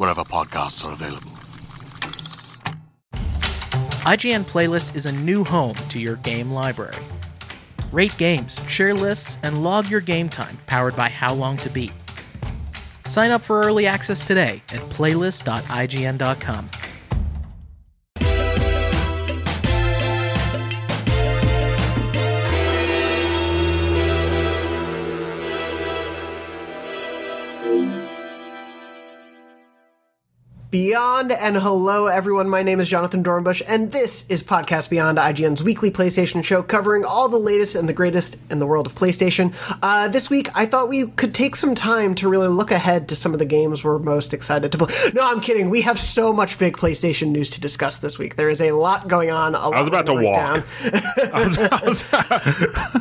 wherever podcasts are available. IGN Playlist is a new home to your game library. Rate games, share lists, and log your game time powered by How Long to Beat. Sign up for early access today at playlist.ign.com. Beyond and hello everyone, my name is Jonathon Dornbush, and this is Podcast Beyond, IGN's weekly PlayStation show covering all the latest and the greatest in the world of PlayStation. Uh, this week, I thought we could take some time to really look ahead to some of the games we're most excited to play. No, I'm kidding. We have so much big PlayStation news to discuss this week. There is a lot going on. I was about to walk. was, was...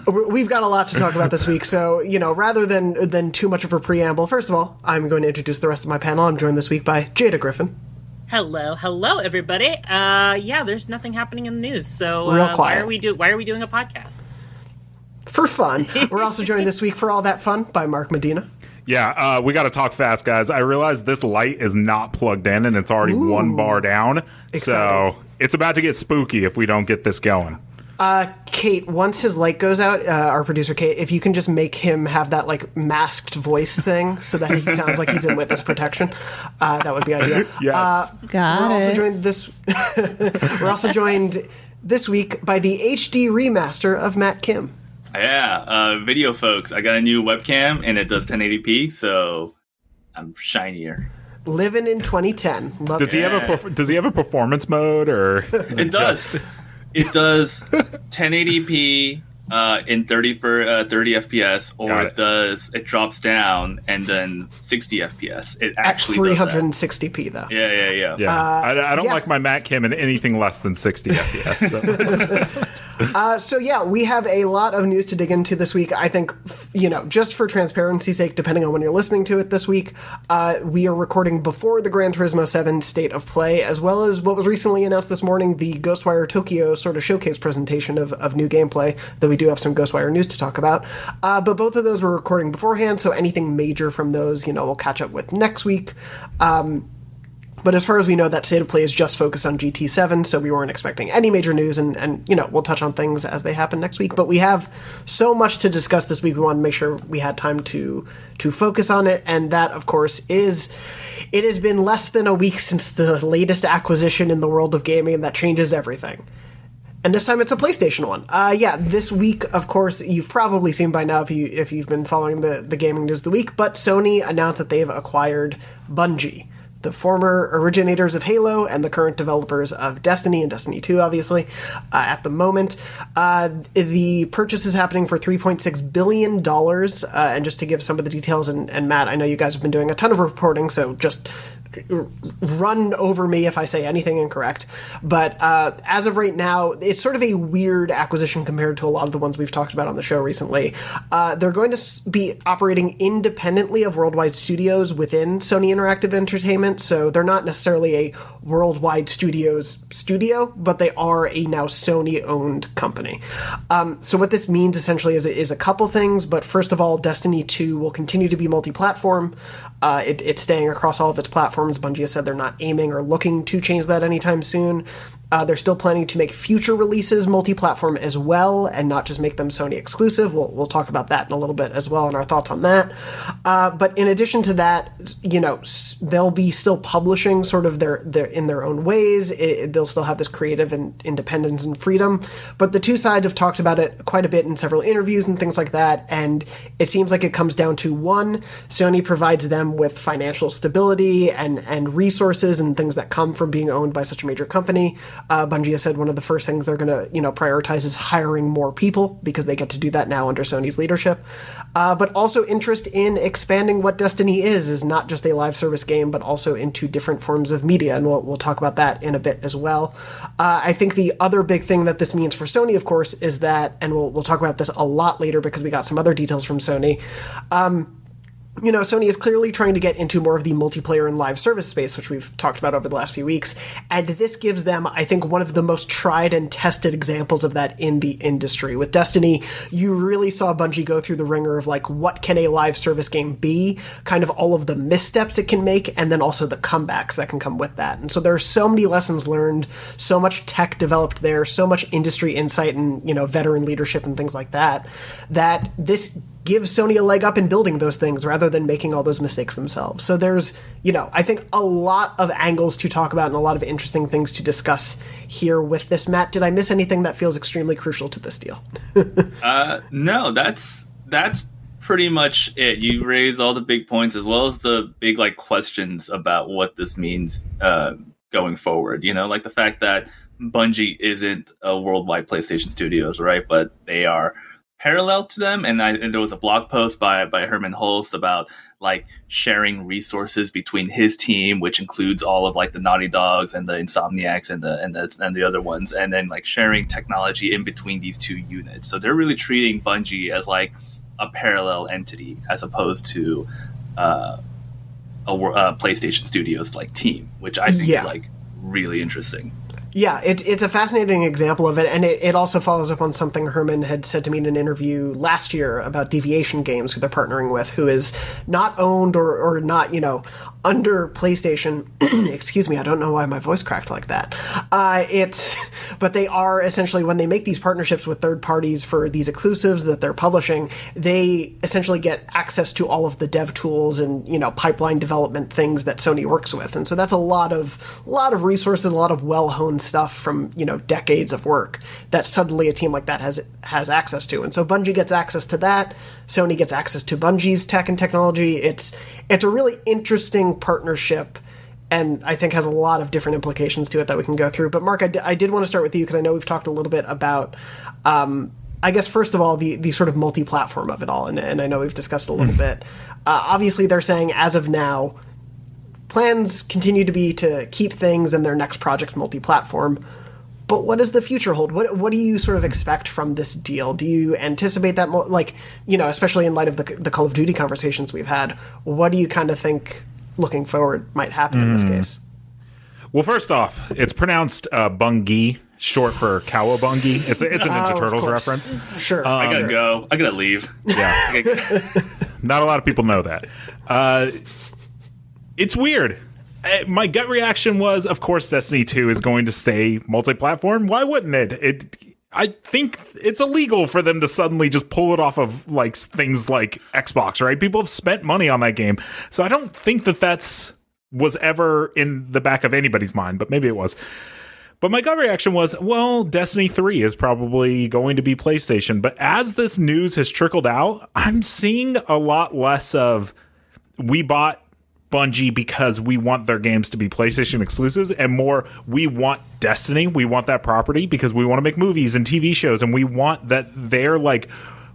We've got a lot to talk about this week, so you know, rather than than too much of a preamble, first of all, I'm going to introduce the rest of my panel. I'm joined this week by Jada Griffin. Hello, hello, everybody. Uh, yeah, there's nothing happening in the news, so Real uh, quiet. why are we do? Why are we doing a podcast? For fun. We're also joined this week for all that fun by Mark Medina. Yeah, uh, we got to talk fast, guys. I realize this light is not plugged in and it's already Ooh. one bar down. Exciting. So it's about to get spooky if we don't get this going. Uh, Kate, once his light goes out, uh, our producer Kate, if you can just make him have that like masked voice thing so that he sounds like he's in witness protection, uh, that would be ideal. Yes. Uh, Got we're it. also joined this. we're also joined this week by the HD remaster of Matt Kim. Yeah, uh, video folks. I got a new webcam and it does 1080p, so I'm shinier. Living in 2010. Love Does he have a perf- Does he have a performance mode or? is It does. It does 1080p uh, in 30 for uh, 30 FPS, or it. it. does it drops down and then 60 FPS. It at actually does that. 360p though. Yeah, yeah, yeah. Yeah, I, I don't yeah. like my Mac cam in anything less than 60 FPS. So. Uh, so yeah, we have a lot of news to dig into this week. I think, you know, just for transparency's sake, depending on when you're listening to it this week, uh, we are recording before the Gran Turismo 7 State of Play, as well as what was recently announced this morning, the Ghostwire Tokyo sort of showcase presentation of, of new gameplay, that we do have some Ghostwire news to talk about. Uh, but both of those were recording beforehand, so anything major from those, you know, we'll catch up with next week. Um, but as far as we know, that state of play is just focused on GT7, so we weren't expecting any major news, and, and you know, we'll touch on things as they happen next week. But we have so much to discuss this week, we wanted to make sure we had time to to focus on it, and that, of course, is it has been less than a week since the latest acquisition in the world of gaming, and that changes everything. And this time it's a PlayStation one. Uh, yeah, this week, of course, you've probably seen by now if you if you've been following the the gaming news of the week. But Sony announced that they've acquired Bungie, the former originators of Halo and the current developers of Destiny and Destiny Two, obviously. Uh, at the moment, uh, the purchase is happening for three point six billion dollars. Uh, and just to give some of the details, and, and Matt, I know you guys have been doing a ton of reporting, so just run over me if I say anything incorrect. But uh, as of right now, it's sort of a weird acquisition compared to a lot of the ones we've talked about on the show recently. Uh, they're going to be operating independently of Worldwide Studios within Sony Interactive Entertainment, so they're not necessarily a Worldwide Studios studio, but they are a now Sony owned company. Um, so what this means essentially is, is a couple things, but first of all, Destiny 2 will continue to be multi platform. Uh, it, it's staying across all of its platforms. Bungie has said they're not aiming or looking to change that anytime soon. Uh, they're still planning to make future releases multi-platform as well, and not just make them Sony exclusive. We'll we'll talk about that in a little bit as well, and our thoughts on that. Uh, but in addition to that, you know, they'll be still publishing sort of their their in their own ways. It, they'll still have this creative and independence and freedom. But the two sides have talked about it quite a bit in several interviews and things like that. And it seems like it comes down to one: Sony provides them with financial stability and and resources and things that come from being owned by such a major company. Uh, Bungie has said one of the first things they're going to, you know, prioritize is hiring more people because they get to do that now under Sony's leadership. Uh, but also interest in expanding what Destiny is is not just a live service game, but also into different forms of media, and we'll we'll talk about that in a bit as well. Uh, I think the other big thing that this means for Sony, of course, is that, and we'll we'll talk about this a lot later because we got some other details from Sony. Um, you know, Sony is clearly trying to get into more of the multiplayer and live service space, which we've talked about over the last few weeks. And this gives them, I think, one of the most tried and tested examples of that in the industry. With Destiny, you really saw Bungie go through the ringer of like, what can a live service game be? Kind of all of the missteps it can make, and then also the comebacks that can come with that. And so there are so many lessons learned, so much tech developed there, so much industry insight and, you know, veteran leadership and things like that, that this give Sony a leg up in building those things rather than making all those mistakes themselves. So there's, you know, I think a lot of angles to talk about and a lot of interesting things to discuss here with this. Matt, did I miss anything that feels extremely crucial to this deal? uh, no, that's that's pretty much it. You raise all the big points as well as the big like questions about what this means uh, going forward. You know, like the fact that Bungie isn't a worldwide PlayStation Studios, right? But they are parallel to them. And, I, and there was a blog post by by Hermen Hulst about like sharing resources between his team, which includes all of like the Naughty Dogs and the Insomniacs and the and the and the other ones, and then like sharing technology in between these two units. So they're really treating Bungie as like a parallel entity as opposed to uh, a, a PlayStation Studios like team, which I think yeah. is like really interesting. Yeah, it, it's a fascinating example of it, and it, it also follows up on something Hermen had said to me in an interview last year about Deviation Games, who they're partnering with, who is not owned or, or not, you know, under PlayStation. excuse me, I don't know why my voice cracked like that. Uh, it's, but they are essentially when they make these partnerships with third parties for these exclusives that they're publishing, they essentially get access to all of the dev tools and you know pipeline development things that Sony works with, and so that's a lot of lot of resources, a lot of well honed stuff from you know decades of work that suddenly a team like that has has access to, and so Bungie gets access to that. Sony gets access to Bungie's tech and technology. It's it's a really interesting partnership and I think has a lot of different implications to it that we can go through. But Mark, I, d- I did want to start with you because I know we've talked a little bit about, um, I guess first of all the the sort of multi-platform of it all, and, and I know we've discussed a little hmm. bit. Uh, obviously, they're saying as of now, plans continue to be to keep things in their next project multi-platform. But what does the future hold? What what do you sort of expect from this deal? Do you anticipate that more, like you know, especially in light of the the Call of Duty conversations we've had? What do you kind of think looking forward might happen mm. in this hmm. case? Well, first off, it's pronounced uh, Bungie, short for Cowabungie. It's a, it's a Ninja oh, Turtles reference. Sure, um, I gotta go. I gotta leave. Yeah, not a lot of people know that. Uh, it's weird uh, my gut reaction was, of course, Destiny 2 is going to stay multi-platform. Why wouldn't it? It I think it's illegal for them to suddenly just pull it off of like things like Xbox, right? People have spent money on that game. So I don't think that that's was ever in the back of anybody's mind, but maybe it was. But my gut reaction was, well, Destiny 3 is probably going to be PlayStation. But as this news has trickled out, I'm seeing a lot less of we bought Bungie because we want their games to be PlayStation exclusives and more we want Destiny, we want that property because we want to make movies and TV shows and we want that they're like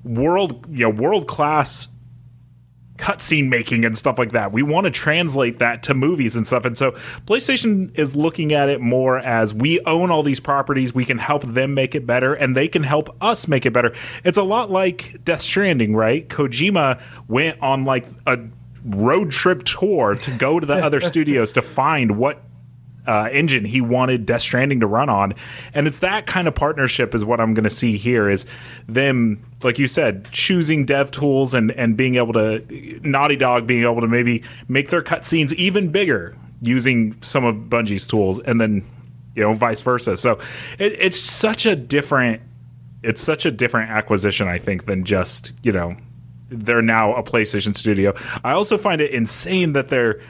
world, you know, world class cutscene making and stuff like that. We want to translate that to movies and stuff. And so PlayStation is looking at it more as we own all these properties, we can help them make it better, and they can help us make it better. It's a lot like Death Stranding, right? Kojima went on like a road trip tour to go to the other studios to find what uh, engine he wanted Death Stranding to run on, and it's that kind of partnership is what I'm going to see here. Is them, like you said, choosing dev tools and and being able to Naughty Dog being able to maybe make their cutscenes even bigger using some of Bungie's tools, and then you know, vice versa. So it, it's such a different, it's such a different acquisition, I think, than just you know, they're now a PlayStation studio. I also find it insane that they're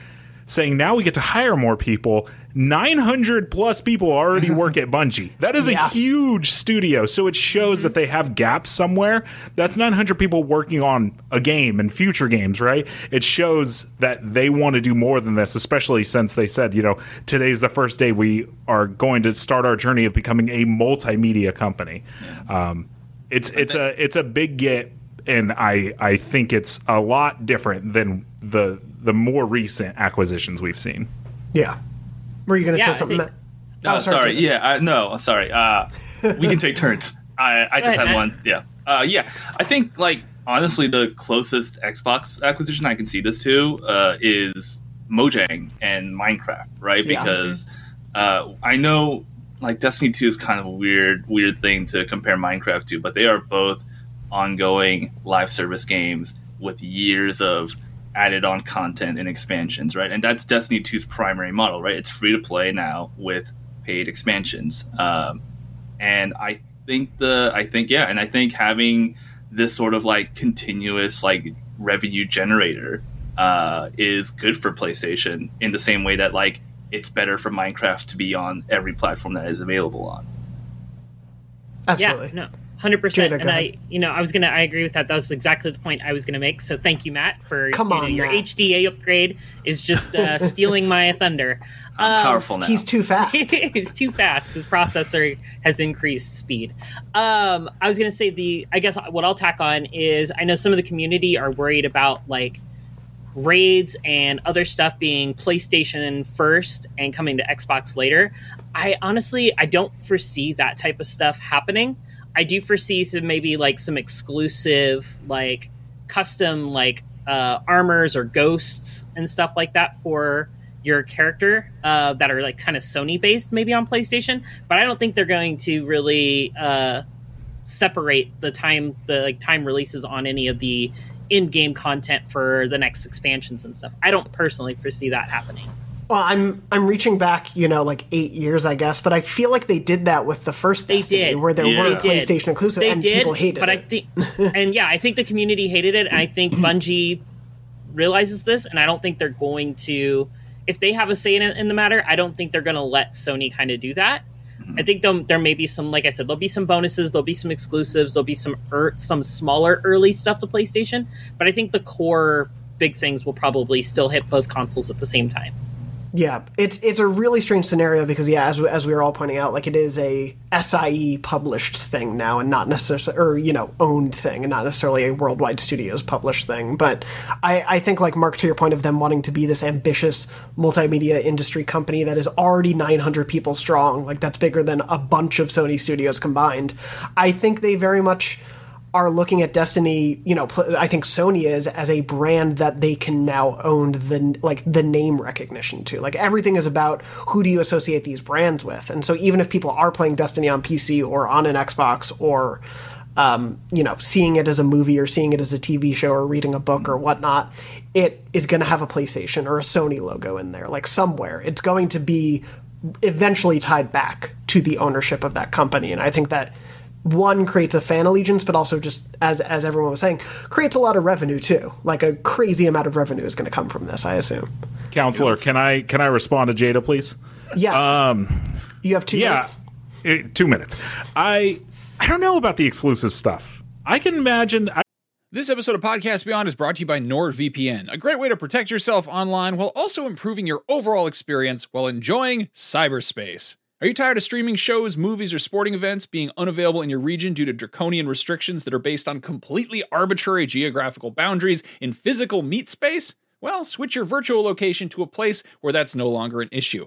saying now we get to hire more people. 900 plus people already work at Bungie. That is Yeah. a huge studio. So it shows that they have gaps somewhere. That's 900 people working on a game and future games, right? It shows that they want to do more than this, especially since they said, you know, today's the first day we are going to start our journey of becoming a multimedia company. Um, it's it's a it's a big get and I I think it's a lot different than the the more recent acquisitions we've seen. Yeah. Were you going to Yeah, say I something? think- Matt? No, Oh, sorry. Jacob. Yeah, I, no, sorry. Uh, we can take turns. I, I just ahead, had Matt. one. Yeah. Uh, yeah. I think, like, honestly, the closest Xbox acquisition I can see this to uh, is Mojang and Minecraft, right? Yeah. Because uh, I know, like, Destiny 2 is kind of a weird, weird thing to compare Minecraft to, but they are both ongoing live service games with years of added on content and expansions, right? And that's Destiny 2's primary model, right? It's free to play now with paid expansions. Um, and I think the, I think, yeah, and I think having this sort of like continuous like revenue generator uh, is good for PlayStation in the same way that like it's better for Minecraft to be on every platform that is available on. Absolutely. Yeah, no, hundred percent. Jada, go And I, you know, I was gonna, I agree with that. That was exactly the point I was gonna make. So thank you, Matt, for Come you know, your Matt. HDA upgrade is just uh, stealing my thunder. I'm Um, powerful now. He's too fast. he's too fast. His processor has increased speed. Um, I was going to say the. I guess what I'll tack on is I know some of the community are worried about like raids and other stuff being PlayStation first and coming to Xbox later. I honestly I don't foresee that type of stuff happening. I do foresee some maybe like some exclusive like custom like uh, armors or ghosts and stuff like that for your character uh, that are like kind of Sony based maybe on PlayStation, but I don't think they're going to really uh, separate the time the like time releases on any of the in-game content for the next expansions and stuff. I don't personally foresee that happening. Well, I'm I'm reaching back, you know, like eight years, I guess, but I feel like they did that with the first They Destiny, did. where there Yeah. were They did. PlayStation exclusive, They and did, people hated but it. I think, and yeah, I think the community hated it, and I think Bungie realizes this, and I don't think they're going to. If they have a say in, in the matter, I don't think they're going to let Sony kind of do that. I think there'll- there may be some, like I said, there'll be some bonuses, there'll be some exclusives, there'll be some er, some smaller early stuff to PlayStation, but I think the core big things will probably still hit both consoles at the same time. Yeah, it's it's a really strange scenario because yeah, as as we were all pointing out, like it is a SIE published thing now, and not necessarily or you know owned thing, and not necessarily a worldwide studios published thing. But I I think like Mark, to your point of them wanting to be this ambitious multimedia industry company that is already 900 people strong, like that's bigger than a bunch of Sony studios combined. I think they very much are looking at Destiny, you know, I think Sony is as a brand that they can now own the like the name recognition to. Like everything is about who do you associate these brands with. And so even if people are playing Destiny on PC or on an Xbox or um, you know, seeing it as a movie or seeing it as a TV show or reading a book or whatnot, it is going to have a PlayStation or a Sony logo in there, like somewhere. It's going to be eventually tied back to the ownership of that company. And I think that one creates a fan allegiance, but also just as as everyone was saying, creates a lot of revenue too. Like a crazy amount of revenue is going to come from this, I assume. Counselor, can I can I respond to Jada, please? Yes. Um, you have two yeah, minutes. eh, two minutes. I I don't know about the exclusive stuff. I can imagine. I, This episode of Podcast Beyond is brought to you by NordVPN, a great way to protect yourself online while also improving your overall experience while enjoying cyberspace. Are you tired of streaming shows, movies, or sporting events being unavailable in your region due to draconian restrictions that are based on completely arbitrary geographical boundaries in physical meat space? Well, switch your virtual location to a place where that's no longer an issue.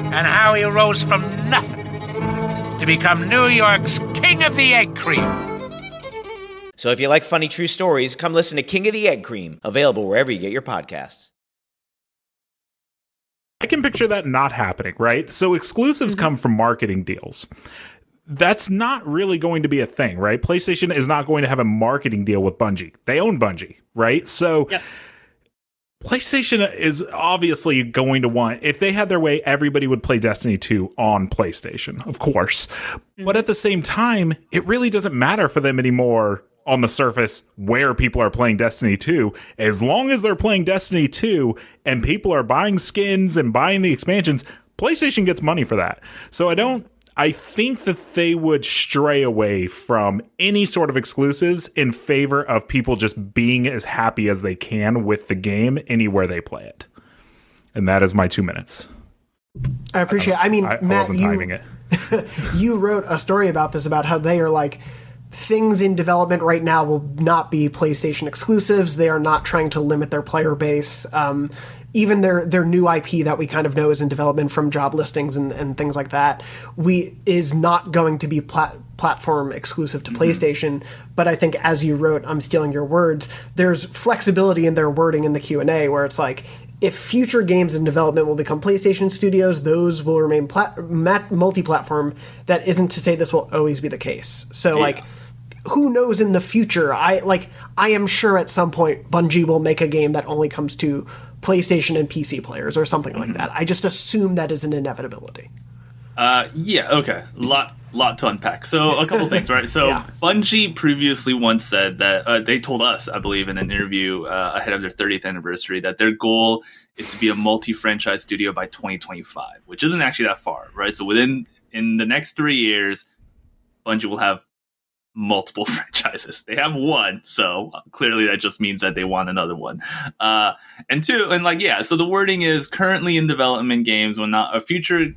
and how he rose from nothing to become New York's King of the Egg Cream. So if you like funny true stories, come listen to King of the Egg Cream, available wherever you get your podcasts. I can picture that not happening, right? So exclusives mm-hmm. come from marketing deals. That's not really going to be a thing, right? PlayStation is not going to have a marketing deal with Bungie. They own Bungie, right? So PlayStation is obviously going to want, if they had their way, everybody would play Destiny 2 on PlayStation, of course. Hmm. But at the same time, it really doesn't matter for them anymore on the surface where people are playing Destiny 2. As long as they're playing Destiny 2 and people are buying skins and buying the expansions, PlayStation gets money for that. So I don't. I think that they would stray away from any sort of exclusives in favor of people just being as happy as they can with the game anywhere they play it. And that is my two minutes. I appreciate. I, mean, I, I Matt, wasn't you timing it. you wrote a story about this about how they are like things in development right now will not be PlayStation exclusives. They are not trying to limit their player base. Um, even their their new IP that we kind of know is in development from job listings and, and things like that, we is not going to be plat- platform exclusive to mm-hmm. PlayStation. But I think, as you wrote, I'm stealing your words. There's flexibility in their wording in the Q and A where it's like. If future games in development will become PlayStation studios, those will remain plat- multi-platform. That isn't to say this will always be the case. So, like, who knows in the future? I like I am sure at some point Bungie will make a game that only comes to PlayStation and PC players or something like that. I just assume that is an inevitability. Uh, yeah, okay. Lot lot to unpack. So a couple things, right? So Yeah. Bungie previously once said that uh, they told us, I believe, in an interview uh, ahead of their 30th anniversary, that their goal is to be a multi-franchise studio by 2025, which isn't actually that far, right? So within in the next three years, Bungie will have multiple franchises. They have one, so clearly that just means that they want another one. Uh, and two, and like yeah, so the wording is currently in development games will not a future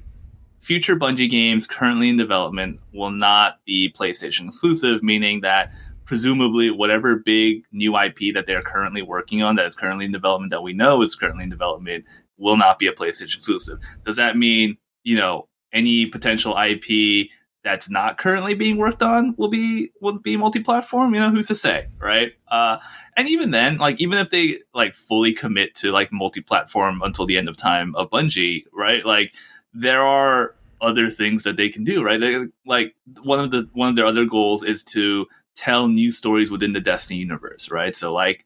future Bungie games currently in development will not be PlayStation exclusive, meaning that presumably whatever big new IP that they're currently working on that is currently in development that we know is currently in development will not be a PlayStation exclusive. Does that mean, you know, any potential IP that's not currently being worked on will be will be multi-platform you know who's to say right? Uh and even then like even if they like fully commit to like multi-platform until the end of time of bungie right? Like there are other things that they can do right? They, like one of the one of their other goals is to tell new stories within the destiny universe right? So like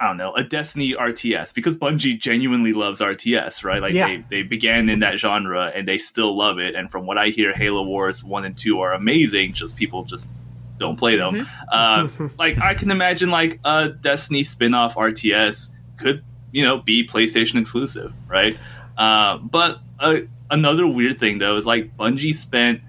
I don't know, a Destiny RTS because Bungie genuinely loves RTS, right? Like Yeah. they, they began in that genre and they still love it. And from what I hear, Halo Wars 1 and 2 are amazing, just people just don't play them. Uh, like I can imagine like a Destiny spin-off RTS could, you know, be PlayStation exclusive, right? Uh, but uh, another weird thing though is like Bungie spent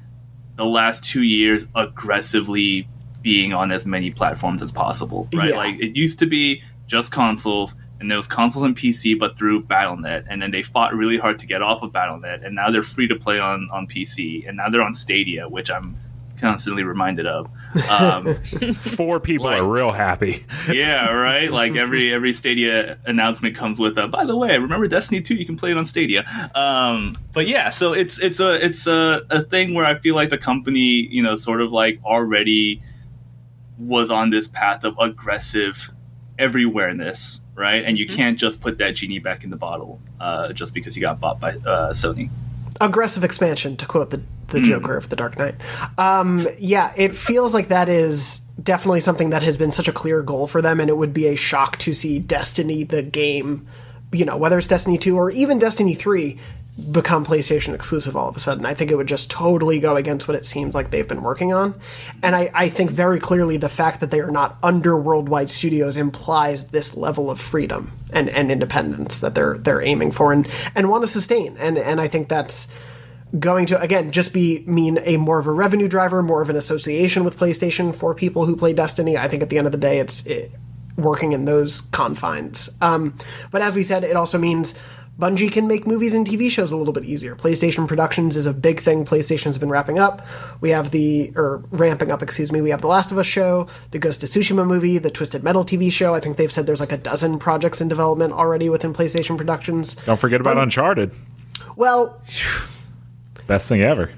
the last two years aggressively being on as many platforms as possible, right? Yeah. Like it used to be just consoles, and there was consoles and PC, but through Battle.net, and then they fought really hard to get off of Battle.net, and now they're free to play on on PC, and now they're on Stadia, which I'm constantly reminded of. Um, Four people are real happy. yeah, right. Like every every Stadia announcement comes with a. By the way, remember Destiny two? You can play it on Stadia. Um, but yeah, so it's it's a it's a, a thing where I feel like the company, you know, sort of like already was on this path of aggressive everywhereness, right? And you can't just put that genie back in the bottle uh, just because you got bought by uh, Sony. aggressive expansion to quote the the Hmm. Joker of the Dark Knight. Um, yeah, it feels like that is definitely something that has been such a clear goal for them, and it would be a shock to see Destiny the game, you know, whether it's Destiny two or even Destiny three, become PlayStation exclusive all of a sudden. I think it would just totally go against what it seems like they've been working on, and I, I think very clearly the fact that they are not under worldwide studios implies this level of freedom and, and independence that they're they're aiming for and and want to sustain, and and I think that's going to again just be mean a more of a revenue driver, more of an association with PlayStation for people who play Destiny. I think at the end of the day, it's it, working in those confines. Um, but as we said, it also means Bungie can make movies and TV shows a little bit easier. PlayStation Productions is a big thing. PlayStation's been wrapping up. We have the or ramping up, excuse me. We have the Last of Us show, the Ghost of Tsushima movie, the Twisted Metal TV show. I think they've said there's like a dozen projects in development already within PlayStation Productions. Don't forget about Uncharted. Well, Best thing ever.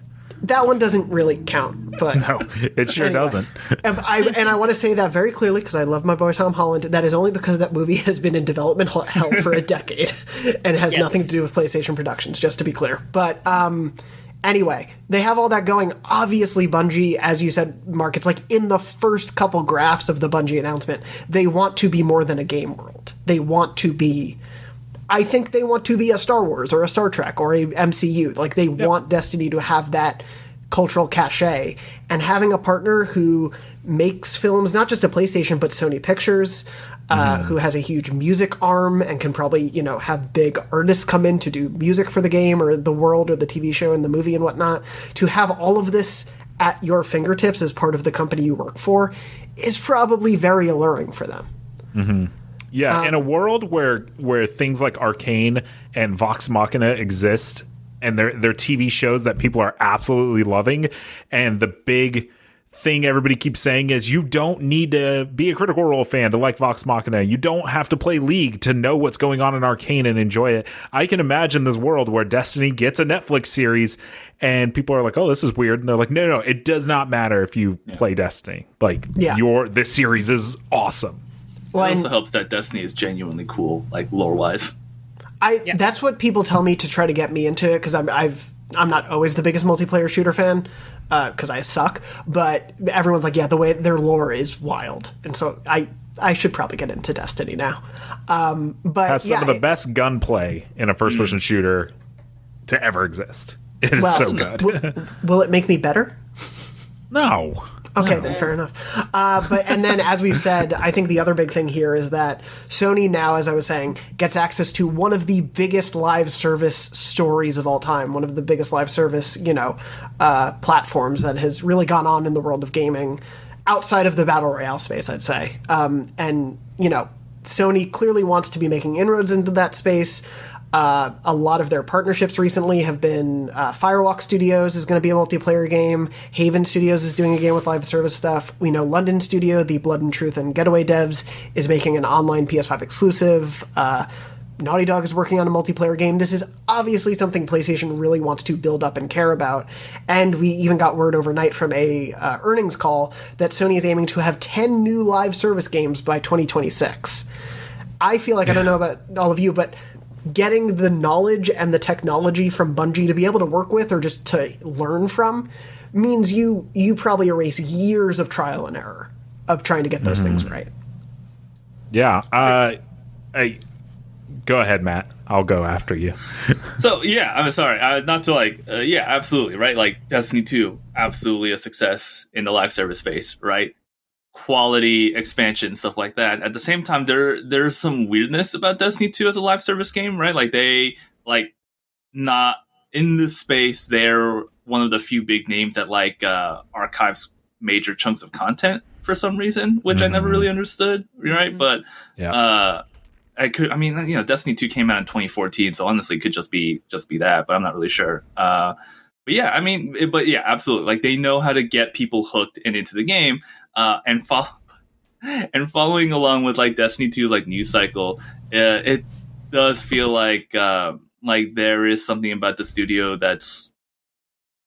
That one doesn't really count, but No, it sure Anyway. doesn't. and I, and I want to say that very clearly because I love my boy Tom Holland. That is only because that movie has been in development hell- hell for a decade and has Yes. nothing to do with PlayStation Productions, just to be clear. But um, anyway, they have all that going. Obviously, Bungie, as you said, Mark, it's like in the first couple graphs of the Bungie announcement, they want to be more than a game world. They want to be. I think they want to be a Star Wars or a Star Trek or a MCU. Like they want Destiny to have that cultural cachet and having a partner who makes films not just at PlayStation but Sony Pictures uh, who has a huge music arm and can probably you know have big artists come in to do music for the game or the world or the TV show and the movie and whatnot to have all of this at your fingertips as part of the company you work for is probably very alluring for them. Yeah, Um, in a world where where things like Arcane and Vox Machina exist, and they're they're TV shows that people are absolutely loving, and the big thing everybody keeps saying is you don't need to be a Critical Role fan to like Vox Machina. You don't have to play League to know what's going on in Arcane and enjoy it. I can imagine this world where Destiny gets a Netflix series, and people are like, "Oh, this is weird," and they're like, "No, no, it does not matter if you play Destiny. Like, Yeah. your this series is awesome." Well, it also helps that Destiny is genuinely cool, like lore wise. I that's what people tell me to try to get me into it because I'm I've I'm not always the biggest multiplayer shooter fan because I suck. But everyone's like, yeah, the way their lore is wild, and so I I should probably get into Destiny now. Um, but has some yeah, of the it- best gunplay in a first person shooter to ever exist. It is Well, so good. w- will it make me better? no. Okay, then fair enough. Uh, but and then, as we've said, I think the other big thing here is that Sony now, as I was saying, gets access to one of the biggest live service stories of all time, one of the biggest live service, you know, uh, platforms that has really gone on in the world of gaming outside of the battle royale space, I'd say. Um, and you know, Sony clearly wants to be making inroads into that space. Uh, a lot of their partnerships recently have been uh, Firewalk Studios is going to be a multiplayer game. Haven Studios is doing a game with live service stuff. We know London Studio, the Blood and Truth and Getaway devs, is making an online PS5 exclusive. Uh, Naughty Dog is working on a multiplayer game. This is obviously something PlayStation really wants to build up and care about. And we even got word overnight from a uh, earnings call that Sony is aiming to have 10 new live service games by 2026. I feel like I don't know about all of you, but getting the knowledge and the technology from Bungie to be able to work with or just to learn from means you you probably erase years of trial and error of trying to get those things right. Yeah. Uh, hey, go ahead, Matt. I'll go after you. so yeah, I'm sorry, uh, not to like, uh, yeah, absolutely, right? Like Destiny Two, absolutely a success in the live service space, right? Quality expansion, stuff like that. At the same time, there there's some weirdness about Destiny Two as a live service game, right? Like they like not in this space. They're one of the few big names that like uh, archives major chunks of content for some reason, which I never really understood, right? But Yeah. uh, I could. I mean, you know, Destiny Two came out in 2014, so honestly, it could just be just be that, but I'm not really sure. Uh, but yeah, I mean, it- but yeah, absolutely. Like they know how to get people hooked and into the game, uh, and follow and following along with like Destiny 2's like news cycle, uh, it does feel like uh, like there is something about the studio that's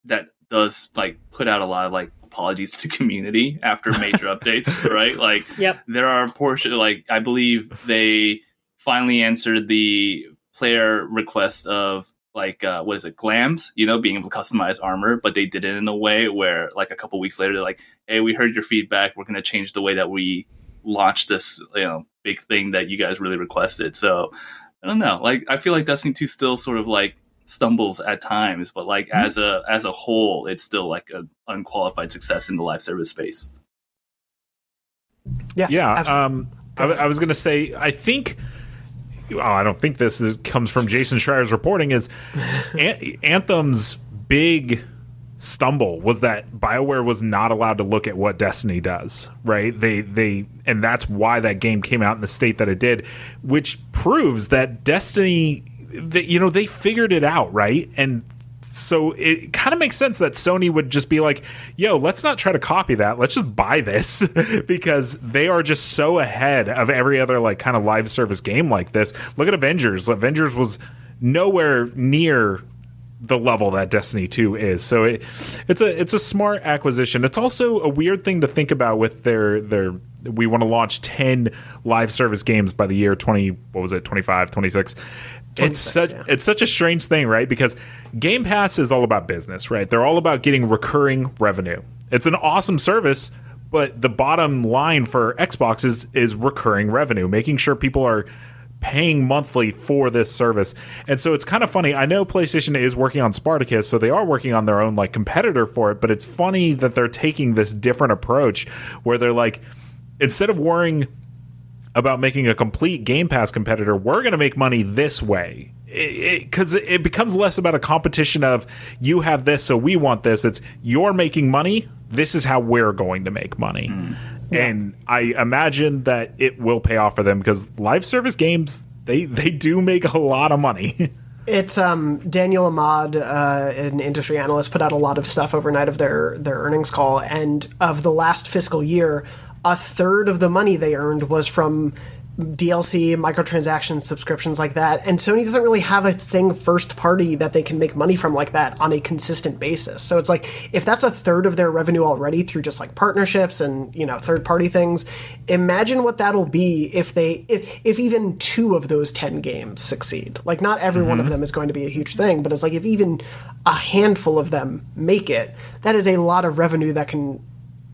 that does like put out a lot of like apologies to the community after major updates, right? Like, Yep. there are portion like I believe they finally answered the player request of like uh, what is it glams you know being able to customize armor but they did it in a way where like a couple weeks later they're like hey we heard your feedback we're going to change the way that we launch this you know big thing that you guys really requested so i don't know like i feel like destiny 2 still sort of like stumbles at times but like as a as a whole it's still like an unqualified success in the live service space Yeah. yeah. abs- Um, I, I was going to say, I think. Oh, I don't think this is, comes from Jason Schreier's reporting. Is An- Anthem's big stumble was that BioWare was not allowed to look at what Destiny does, right? They they and that's why that game came out in the state that it did, which proves that Destiny that you know they figured it out, right? And so it kind of makes sense that Sony would just be like, "Yo, let's not try to copy that. Let's just buy this because they are just so ahead of every other like kind of live service game like this. Look at Avengers. Avengers was nowhere near the level that Destiny 2 is. So it, it's a it's a smart acquisition. It's also a weird thing to think about with their their we want to launch 10 live service games by the year 20 what was it 25 26 it's such it's such a strange thing right? Because game pass is all about business right? They're all about getting recurring revenue. It's an awesome service but the bottom line for xbox is is recurring revenue making sure people are paying monthly for this service. And so it's kind of funny. I know PlayStation is working on Spartacus, so they are working on their own like competitor for it, but it's funny that they're taking this different approach where they're like instead of worrying about making a complete Game Pass competitor, we're going to make money this way. Because it, it, becomes less about a competition of you have this, so we want this. It's you're making money. This is how we're going to make money. Hmm. And I imagine that it will pay off for them because live service games they they do make a lot of money. It's um, Daniel Ahmad, uh, an industry analyst, put out a lot of stuff overnight of their their earnings call, and of the last fiscal year, a third of the money they earned was from DLC, microtransactions, subscriptions like that. And Sony doesn't really have a thing first party that they can make money from like that on a consistent basis. So it's like if that's a third of their revenue already through just like partnerships and, you know, third party things, imagine what that'll be if they if, if even two of those 10 games succeed. Like not every one of Mhm. them is going to be a huge thing, but it's like if even a handful of them make it, that is a lot of revenue that can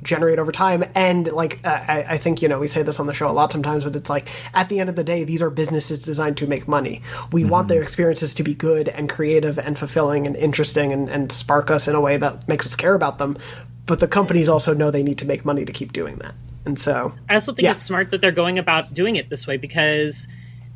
generate over time. And like uh, I, I think you know we say this on the show a lot sometimes but it's like at the end of the day these are businesses designed to make money. We want their experiences to be good and creative and fulfilling and interesting and, and spark us in a way that makes us care about them. But the companies also know they need to make money to keep doing that. And so I also think yeah. it's smart that they're going about doing it this way because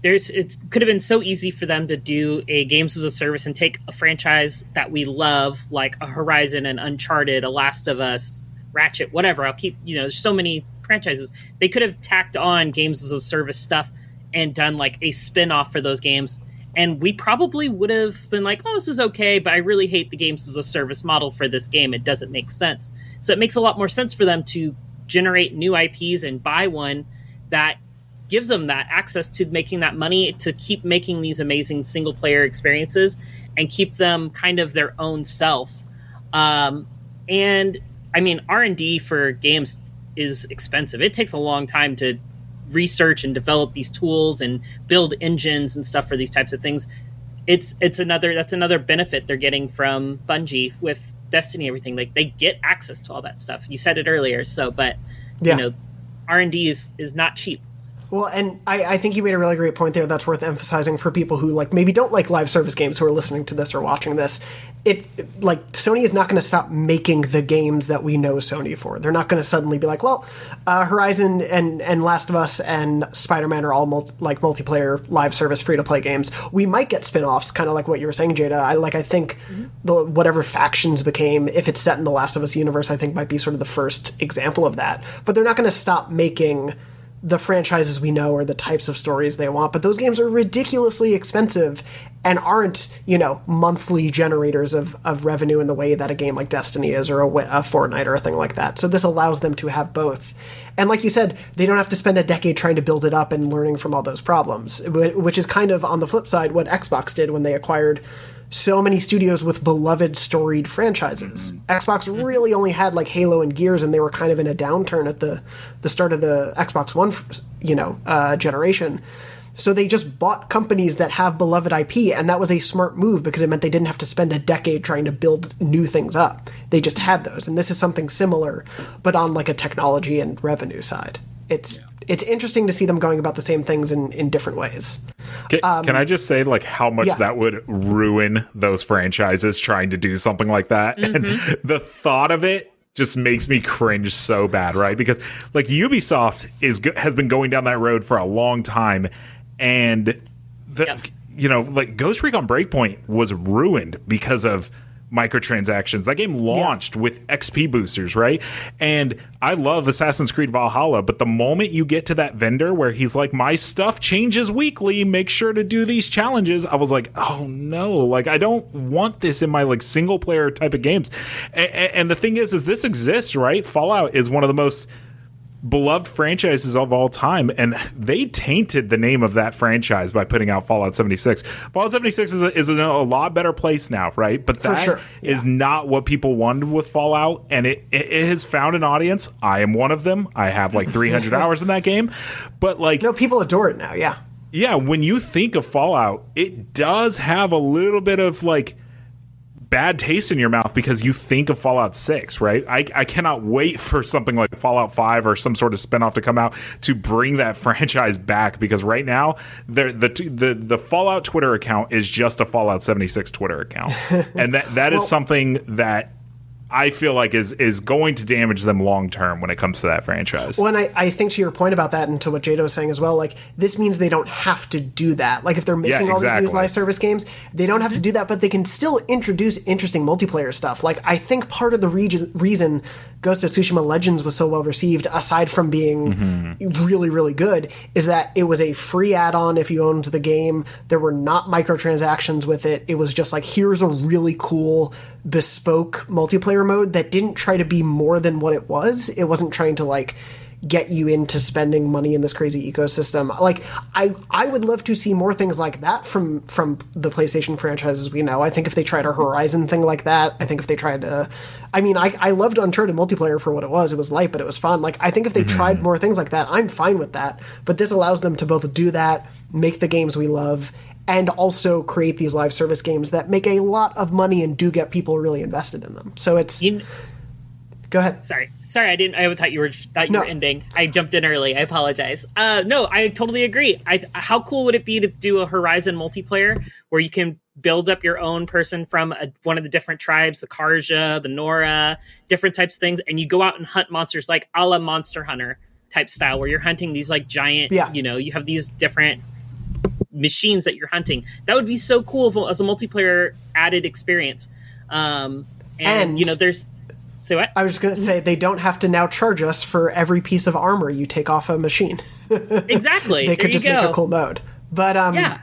there's it could have been so easy for them to do a games as a service and take a franchise that we love like a Horizon and Uncharted, a Last of Us, Ratchet, whatever. I'll keep you know, there's so many franchises. They could have tacked on games as a service stuff and done like a spin-off for those games. And we probably would have been like, oh, this is okay, but I really hate the games as a service model for this game. It doesn't make sense. So it makes a lot more sense for them to generate new IPs and buy one that gives them that access to making that money to keep making these amazing single player experiences and keep them kind of their own self. Um, and I mean, R and D for games is expensive. It takes a long time to research and develop these tools and build engines and stuff for these types of things. It's it's another that's another benefit they're getting from Bungie with Destiny everything. Like they get access to all that stuff. You said it earlier, so but Yeah. you know, R and D is is not cheap. Well, and I, I think you made a really great point there that's worth emphasizing for people who like maybe don't like live service games who are listening to this or watching this. It like Sony is not going to stop making the games that we know Sony for. They're not going to suddenly be like, well, uh, Horizon and and Last of Us and Spider Man are all multi- like multiplayer live service free to play games. We might get spin offs, kind of like what you were saying, Jada. I like I think the whatever factions became, if it's set in the Last of Us universe, I think might be sort of the first example of that. But they're not going to stop making the franchises we know or the types of stories they want, but those games are ridiculously expensive and aren't, you know, monthly generators of, of revenue in the way that a game like Destiny is or a, a Fortnite or a thing like that. So this allows them to have both. And like you said, they don't have to spend a decade trying to build it up and learning from all those problems, which is kind of on the flip side what Xbox did when they acquired so many studios with beloved storied franchises. Mm-hmm. Xbox really only had like Halo and Gears, and they were kind of in a downturn at the the start of the Xbox One, you know, uh, generation. So they just bought companies that have beloved IP, and that was a smart move because it meant they didn't have to spend a decade trying to build new things up. They just had those, and this is something similar, but on like a technology and revenue side. It's it's interesting to see them going about the same things in in different ways. Can, Um, can I just say like how much yeah. that would ruin those franchises trying to do something like that? And the thought of it just makes me cringe so bad, right? Because like Ubisoft is has been going down that road for a long time and the you know, like Ghost Recon Breakpoint was ruined because of microtransactions. That game launched with XP boosters, right? And I love Assassin's Creed Valhalla, but the moment you get to that vendor where he's like, my stuff changes weekly, make sure to do these challenges, I was like, oh no, like I don't want this in my like single player type of games. And, and the thing is, is this exists, right? Fallout is one of the most beloved franchises of all time, and they tainted the name of that franchise by putting out Fallout 76. Fallout 76 is, a, is in a lot better place now, right? But that sure, is not what people wanted with Fallout, and it, it, it has found an audience. I am one of them. I have like 300 hours in that game, but like no, people adore it now. Yeah, yeah. When you think of Fallout, it does have a little bit of like bad taste in your mouth because you think of Fallout 6, right? I, I cannot wait for something like Fallout 5 or some sort of spinoff to come out to bring that franchise back because right now the the the, the Fallout Twitter account is just a Fallout 76 Twitter account. and that that is Well- something that I feel like is is going to damage them long term when it comes to that franchise. Well, and I, I think to your point about that and to what Jada was saying as well, like this means they don't have to do that. Like if they're making Yeah, all these exactly. new live service games, they don't have to do that, but they can still introduce interesting multiplayer stuff. Like I think part of the region, reason Ghost of Tsushima Legends was so well received, aside from being Mm-hmm. really, really good, is that it was a free add-on if you owned the game. There were not microtransactions with it. It was just like here's a really cool bespoke multiplayer mode that didn't try to be more than what it was. It wasn't trying to like get you into spending money in this crazy ecosystem. Like I I would love to see more things like that from from the PlayStation franchises we know. I think if they tried a Horizon thing like that, I think if they tried to I mean, I I loved Uncharted multiplayer for what it was. It was light, but it was fun. Like I think if they mm-hmm. tried more things like that, I'm fine with that. But this allows them to both do that, make the games we love and also create these live service games that make a lot of money and do get people really invested in them. So it's Go ahead. Sorry, sorry, I didn't. I thought you were thought you No. were ending. I jumped in early. I apologize. Uh, no, I totally agree. I, how cool would it be to do a Horizon multiplayer where you can build up your own person from a, one of the different tribes, the Carja, the Nora, different types of things, and you go out and hunt monsters like a la Monster Hunter type style, where you're hunting these like giant. Yeah. You know, you have these different machines that you're hunting. That would be so cool as a multiplayer added experience. Um, and, And- you know, there's I was just going to say they don't have to now charge us for every piece of armor you take off a machine. Exactly. they could just make a cool mode. But um, Yeah.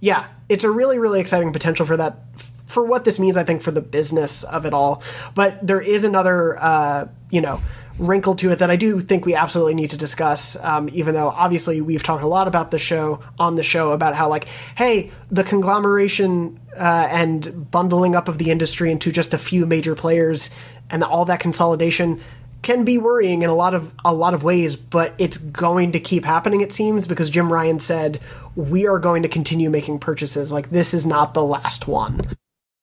yeah, it's a really really exciting potential for that for what this means. I think for the business of it all. But there is another uh, you know wrinkle to it that I do think we absolutely need to discuss. Um, even though obviously we've talked a lot about the show on the show about how like hey the conglomeration uh, and bundling up of the industry into just a few major players and all that consolidation can be worrying in a lot of a lot of ways, but it's going to keep happening. It seems because Jim Ryan said we are going to continue making purchases. Like this is not the last one.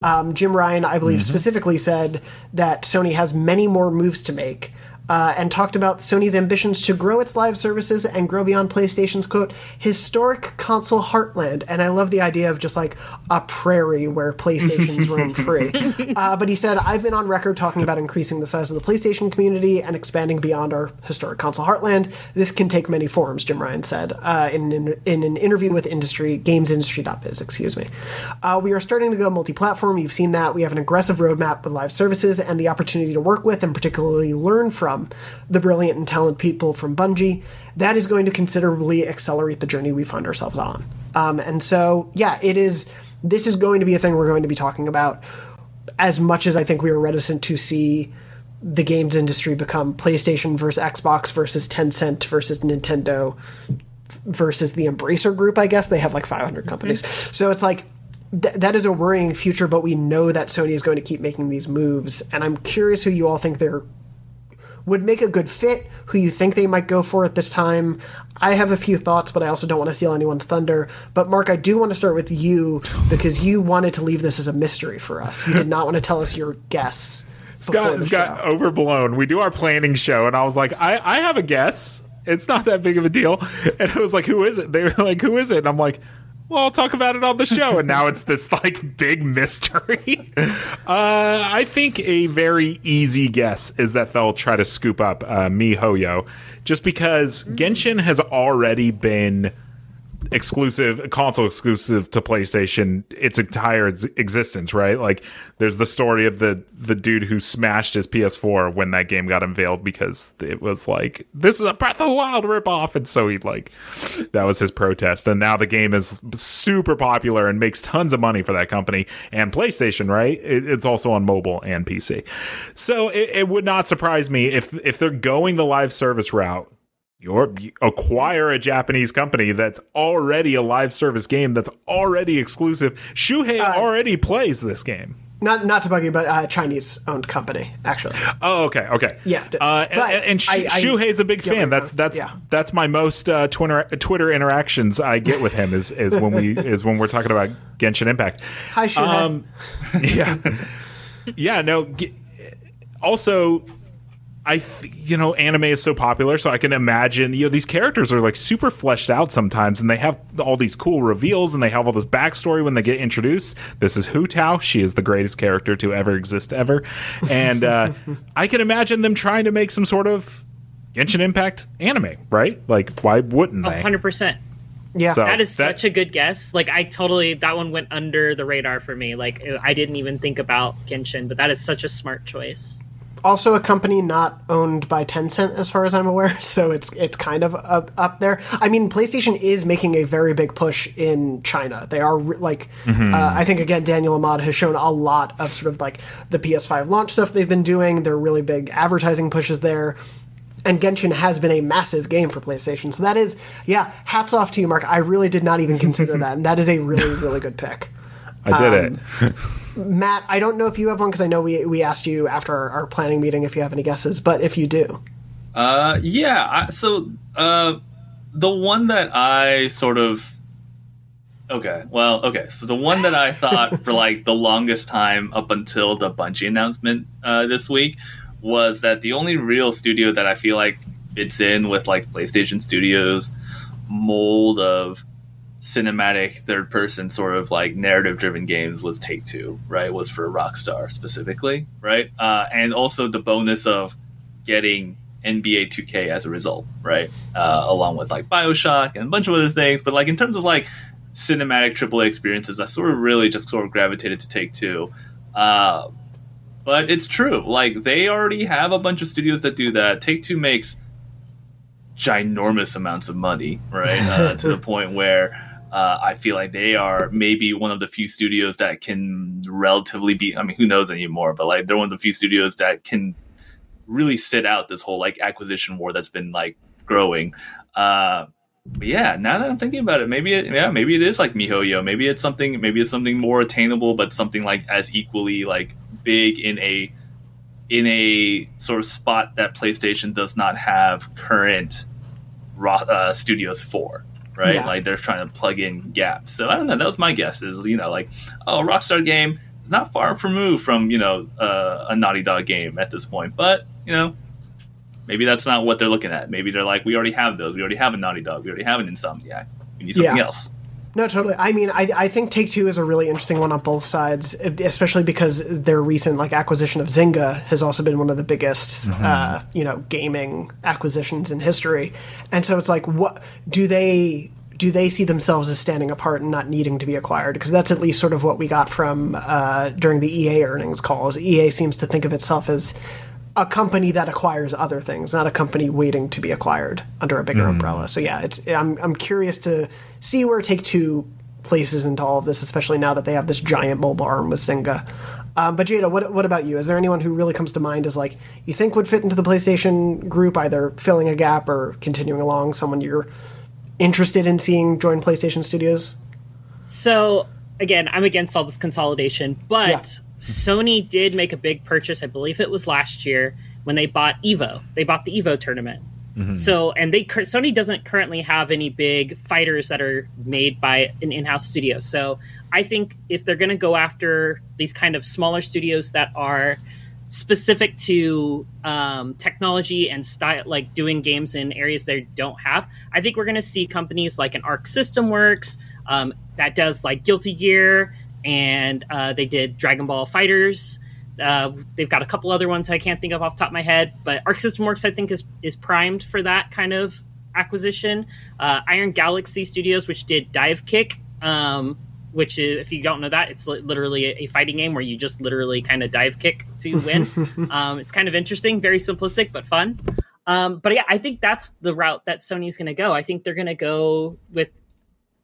Um, Jim Ryan, I believe, specifically said that Sony has many more moves to make. Uh, and talked about Sony's ambitions to grow its live services and grow beyond PlayStation's quote historic console heartland. And I love the idea of just like a prairie where PlayStation's roam free. Uh, but he said, I've been on record talking about increasing the size of the PlayStation community and expanding beyond our historic console heartland. This can take many forms, Jim Ryan said uh, in, in, in an interview with industry gamesindustry.biz. Excuse me. Uh, we are starting to go multi-platform. You've seen that. We have an aggressive roadmap with live services and the opportunity to work with and particularly learn from the brilliant and talented people from Bungie. That is going to considerably accelerate the journey we find ourselves on. Um, and so, yeah, it is. This is going to be a thing we're going to be talking about. As much as I think we are reticent to see the games industry become PlayStation versus Xbox versus Tencent versus Nintendo versus the Embracer Group, I guess they have like 500 companies. Mm-hmm. So it's like th- that is a worrying future, but we know that Sony is going to keep making these moves, and I'm curious who you all think they're would make a good fit, who you think they might go for at this time. I have a few thoughts, but I also don't want to steal anyone's thunder. But Mark, I do want to start with you because you wanted to leave this as a mystery for us. You did not want to tell us your guess. Scott, it's got overblown. We do our planning show, and I was like, I, I have a guess. It's not that big of a deal. And I was like, who is it? They were like, who is it? And I'm like, well, I'll talk about it on the show. And now it's this like big mystery. uh, I think a very easy guess is that they'll try to scoop up uh, MiHoYo just because Genshin has already been exclusive console exclusive to PlayStation its entire existence, right? Like there's the story of the the dude who smashed his PS4 when that game got unveiled because it was like this is a Breath of the Wild ripoff, and so he like that was his protest. And now the game is super popular and makes tons of money for that company and PlayStation, right? It, it's also on mobile and PC, so it, it would not surprise me if if they're going the live service route you acquire a Japanese company that's already a live service game that's already exclusive. Shuhei uh, already plays this game. Not not to bug you, but uh, Chinese owned company actually. Oh, okay, okay. Yeah, uh, and, and Sh- I, I, Shuhei's a big fan. That's that's yeah. that's my most uh, Twitter Twitter interactions I get with him is is when we is when we're talking about Genshin Impact. Hi, Shuhei. Um, yeah, yeah. No. Also, I, th- you know, anime is so popular, so I can imagine, you know, these characters are like super fleshed out sometimes, and they have all these cool reveals, and they have all this backstory when they get introduced. This is Hu Tao; she is the greatest character to ever exist ever, and uh, I can imagine them trying to make some sort of Genshin Impact anime, right? Like, why wouldn't they? Hundred percent. Yeah, so that is that, such a good guess. Like, I totally that one went under the radar for me. Like, I didn't even think about Genshin, but that is such a smart choice also a company not owned by Tencent, as far as I'm aware. So it's it's kind of up, up there. I mean, PlayStation is making a very big push in China. They are like, mm-hmm. uh, I think again, Daniel Ahmad has shown a lot of sort of like the PS5 launch stuff they've been doing. They're really big advertising pushes there. And Genshin has been a massive game for PlayStation. So that is, yeah, hats off to you, Mark. I really did not even consider that. And that is a really, really good pick. I did um, it. Matt, I don't know if you have one because I know we we asked you after our, our, planning meeting if you have any guesses, but if you do, uh, yeah. I, so uh, the one that I sort of okay, well, okay. So the one that I thought for like the longest time up until the Bungie announcement uh, this week was that the only real studio that I feel like fits in with like PlayStation Studios mold of cinematic third person sort of like narrative driven games was Take Two, right? Was for Rockstar specifically, right? Uh, and also the bonus of getting NBA 2K as a result, right? Uh, along with like Bioshock and a bunch of other things. But like in terms of like cinematic AAA experiences, I sort of really just sort of gravitated to Take Two. Uh, but it's true. Like they already have a bunch of studios that do that. Take Two makes ginormous amounts of money, right? Uh, to the point where uh, I feel like they are maybe one of the few studios that can relatively be. I mean, who knows anymore? But like, they're one of the few studios that can really sit out this whole like acquisition war that's been like growing. Uh, but yeah, now that I'm thinking about it, maybe it, yeah, maybe it is like MiHoYo. Maybe it's something. Maybe it's something more attainable, but something like as equally like big in a in a sort of spot that PlayStation does not have current uh, studios for right? Yeah. Like they're trying to plug in gaps. So I don't know. That was my guess. Is you know like oh Rockstar game not far removed from you know uh, a Naughty Dog game at this point, but you know Maybe that's not what they're looking at. Maybe they're like, we already have those. We already have a Naughty Dog. We already have an Insomniac. We need something Yeah. else. No, totally. I mean, I, I think Take Two is a really interesting one on both sides, especially because their recent like acquisition of Zynga has also been one of the biggest, uh, you know, gaming acquisitions in history. And so it's like, what do they do? They see themselves as standing apart and not needing to be acquired? Because that's at least sort of what we got from uh, during the EA earnings calls. EA seems to think of itself as a company that acquires other things, not a company waiting to be acquired under a bigger umbrella. So yeah, it's I'm I'm curious to see where Take Two places into all of this, especially now that they have this giant mobile arm with Zynga. Um, but Jada, what what about you? Is there anyone who really comes to mind as like you think would fit into the PlayStation group, either filling a gap or continuing along? Someone you're interested in seeing join PlayStation Studios? So again, I'm against all this consolidation, but Sony did make a big purchase. I believe it was last year when they bought Evo. They bought the Evo tournament. So, and they Sony doesn't currently have any big fighters that are made by an in-house studio. So, I think if they're going to go after these kind of smaller studios that are specific to um, technology and style, like doing games in areas they don't have, I think we're going to see companies like an Arc System Works um, that does like Guilty Gear, and uh, they did Dragon Ball FighterZ. Uh, they've got a couple other ones I can't think of off the top of my head, but Arc System Works I think is is primed for that kind of acquisition. Uh, Iron Galaxy Studios, which did Divekick, um, which is, if you don't know that, it's li- literally a, a fighting game where you just literally kind of dive kick to win. um, it's kind of interesting, very simplistic but fun. Um, but yeah, I think that's the route that Sony's going to go. I think they're going to go with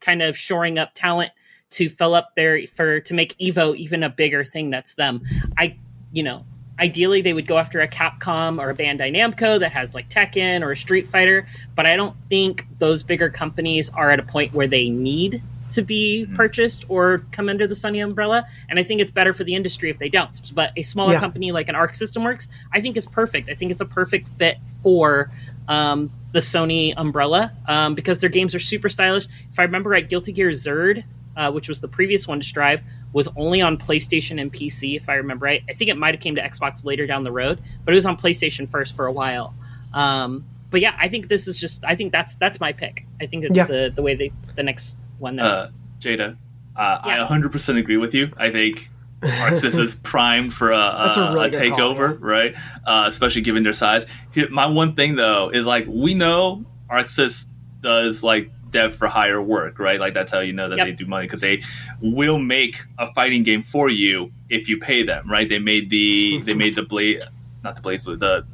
kind of shoring up talent to fill up their for to make Evo even a bigger thing that's them. I you know, ideally they would go after a Capcom or a Bandai Namco that has like Tekken or a Street Fighter, but I don't think those bigger companies are at a point where they need to be purchased or come under the Sony umbrella. And I think it's better for the industry if they don't. But a smaller Yeah. company like an Arc System Works, I think is perfect. I think it's a perfect fit for um, the Sony umbrella um, because their games are super stylish. If I remember right, Guilty Gear Xrd, uh, which was the previous one to Strive, was only on PlayStation and PC. If I remember right, I think it might have came to Xbox later down the road, but it was on PlayStation first for a while. Um, but yeah, I think this is just. I think that's that's my pick. I think it's Yeah. the the way they the next one. That's, Uh, Jada, uh, I 100% agree with you. I think ArcSys is primed for a, a a, really a good call, takeover, right? Uh, especially given their size. Here, my one thing though is like we know ArcSys does like dev for hire work, right? Like that's how you know that Yep. they do money because they will make a fighting game for you if you pay them, right? They made the they made the blade, not the BlazBlue, the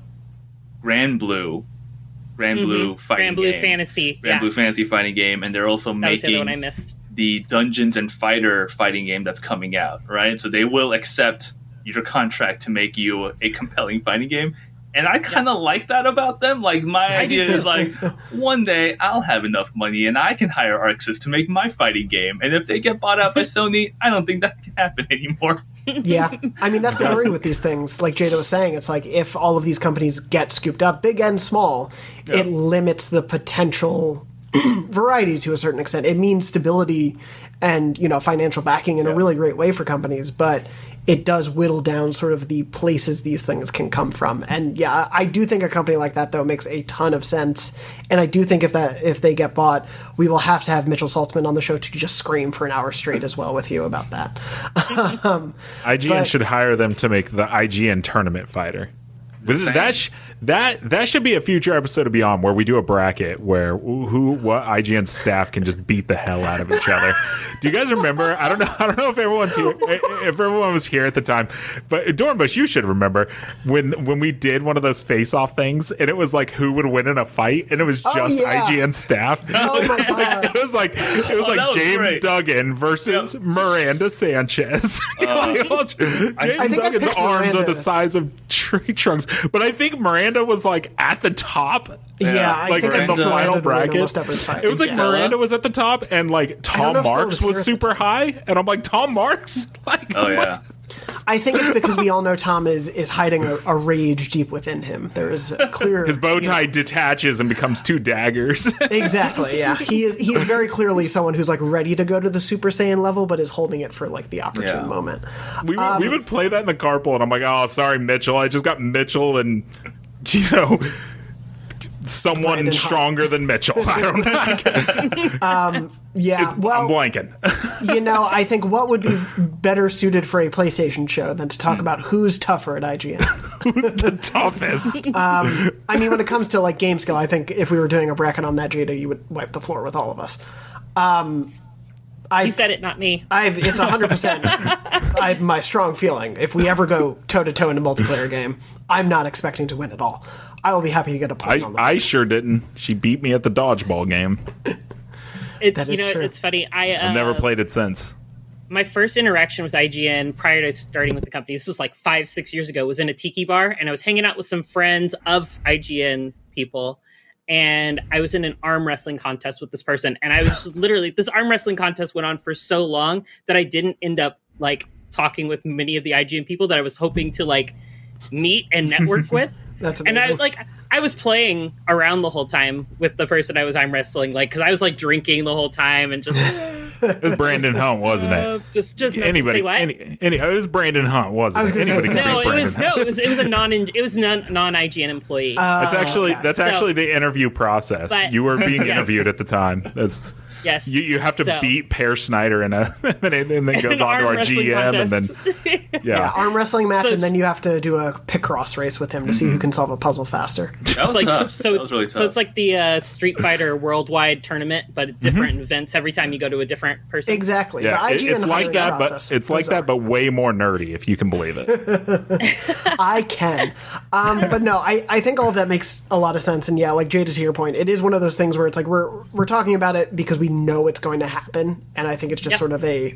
Granblue, Grand Mhm. Blue fighting Granblue game. Fantasy. Grand yeah. Blue Fantasy fighting game, and they're also That was the making one I missed. the Dungeons and Fighter fighting game that's coming out, right? So they will accept your contract to make you a compelling fighting game. And I kind of like that about them. Like my I idea is like one day I'll have enough money and I can hire ArcSys to make my fighting game. And if they get bought out by Sony, I don't think that can happen anymore. yeah, I mean that's the worry with these things. Like Jada was saying, it's like if all of these companies get scooped up, big and small, it limits the potential variety to a certain extent. It means stability and you know financial backing in a really great way for companies, but it does whittle down sort of the places these things can come from. And yeah, I do think a company like that though makes a ton of sense. And I do think if that if they get bought, we will have to have Mitchell Saltzman on the show to just scream for an hour straight as well with you about that. um, IGN But- should hire them to make the IGN tournament fighter. This is- that sh- that that should be a future episode of Beyond where we do a bracket where who who- what IGN staff can just beat the hell out of each other. Do you guys remember? I don't know. I don't know if everyone's here. If everyone was here at the time, but Dornbush, you should remember when when we did one of those face off things, and it was like who would win in a fight, and it was Oh, just yeah. IGN staff. Oh my It was like- it was like it was Oh, like was James great. Duggan versus Miranda Sanchez. Like, well, James I think I Duggan's picked arms are the size of tree trunks, but I think Miranda was like at the top. Yeah, I like think I in the picked Miranda final bracket. almost. It was like Yeah. Miranda was at the top, and like Tom know if Stella Marks was was here at the super high, and I'm like Tom Marks. Like, Oh yeah. I think it's because we all know Tom is is hiding a, a rage deep within him. There is a clear his bow you know- tie detaches and becomes two daggers. exactly. Yeah, he is. He is very clearly someone who's like ready to go to the Super Saiyan level, but is holding it for like the opportune Yeah. moment. we would, Um, we would play that in the carpool, and I'm like, oh, sorry, Mitchell. I just got Mitchell and you know someone Brandon stronger than Mitchell. I don't know. Um, yeah, well, I'm blanking. you know, I think what would be better suited for a PlayStation show than to talk about who's tougher at IGN. Who's the toughest? Um, I mean, when it comes to like game skill, I think if we were doing a bracket on that, Jada, you would wipe the floor with all of us. Um, I He said it, not me. I, it's hundred percent my strong feeling. If we ever go toe to toe in a multiplayer game, I'm not expecting to win at all. I will be happy to get a point I, on the I sure didn't. She beat me at the dodgeball game. It, That you is know, true. it's funny. I uh, I've never played it since. my first interaction with IGN prior to starting with the company, this was like five, six years ago, was in a tiki bar, and I was hanging out with some friends of IGN people, and I was in an arm wrestling contest with this person, and I was just literally this arm wrestling contest went on for so long that I didn't end up like talking with many of the IGN people that I was hoping to like meet and network with. That's and I amazing. like I was playing around the whole time with the person I was arm wrestling, like because I was like drinking the whole time and just It was Brandon Hunt, wasn't uh, it? just just Anybody? say what? Any, any, it was Brandon Hunt, wasn't I was it? gonna say, no, it was Hunt. no, it was it was a non it was non non IGN employee. That's actually okay. that's So- actually the interview process. But- you were being Yes. interviewed at the time. That's yes, you. You have to So- beat Peer Schneider in a and then, and then goes on to arm our wrestling GM and then yeah. yeah, arm wrestling match, So and then you have to do a Picross race with him to see who can solve a puzzle faster. That was like tough. so that it's, was really tough. so it's like the uh, Street Fighter worldwide tournament, but different events every time you go to a different person. Exactly. Yeah, the it- it's like that, but process, it's like that, but way more nerdy, if you can believe it. I can. Um, but no, I, I think all of that makes a lot of sense. And yeah, like Jada, to your point, it is one of those things where it's like we're we're talking about it because we know it's going to happen, and I think it's just Yep. sort of a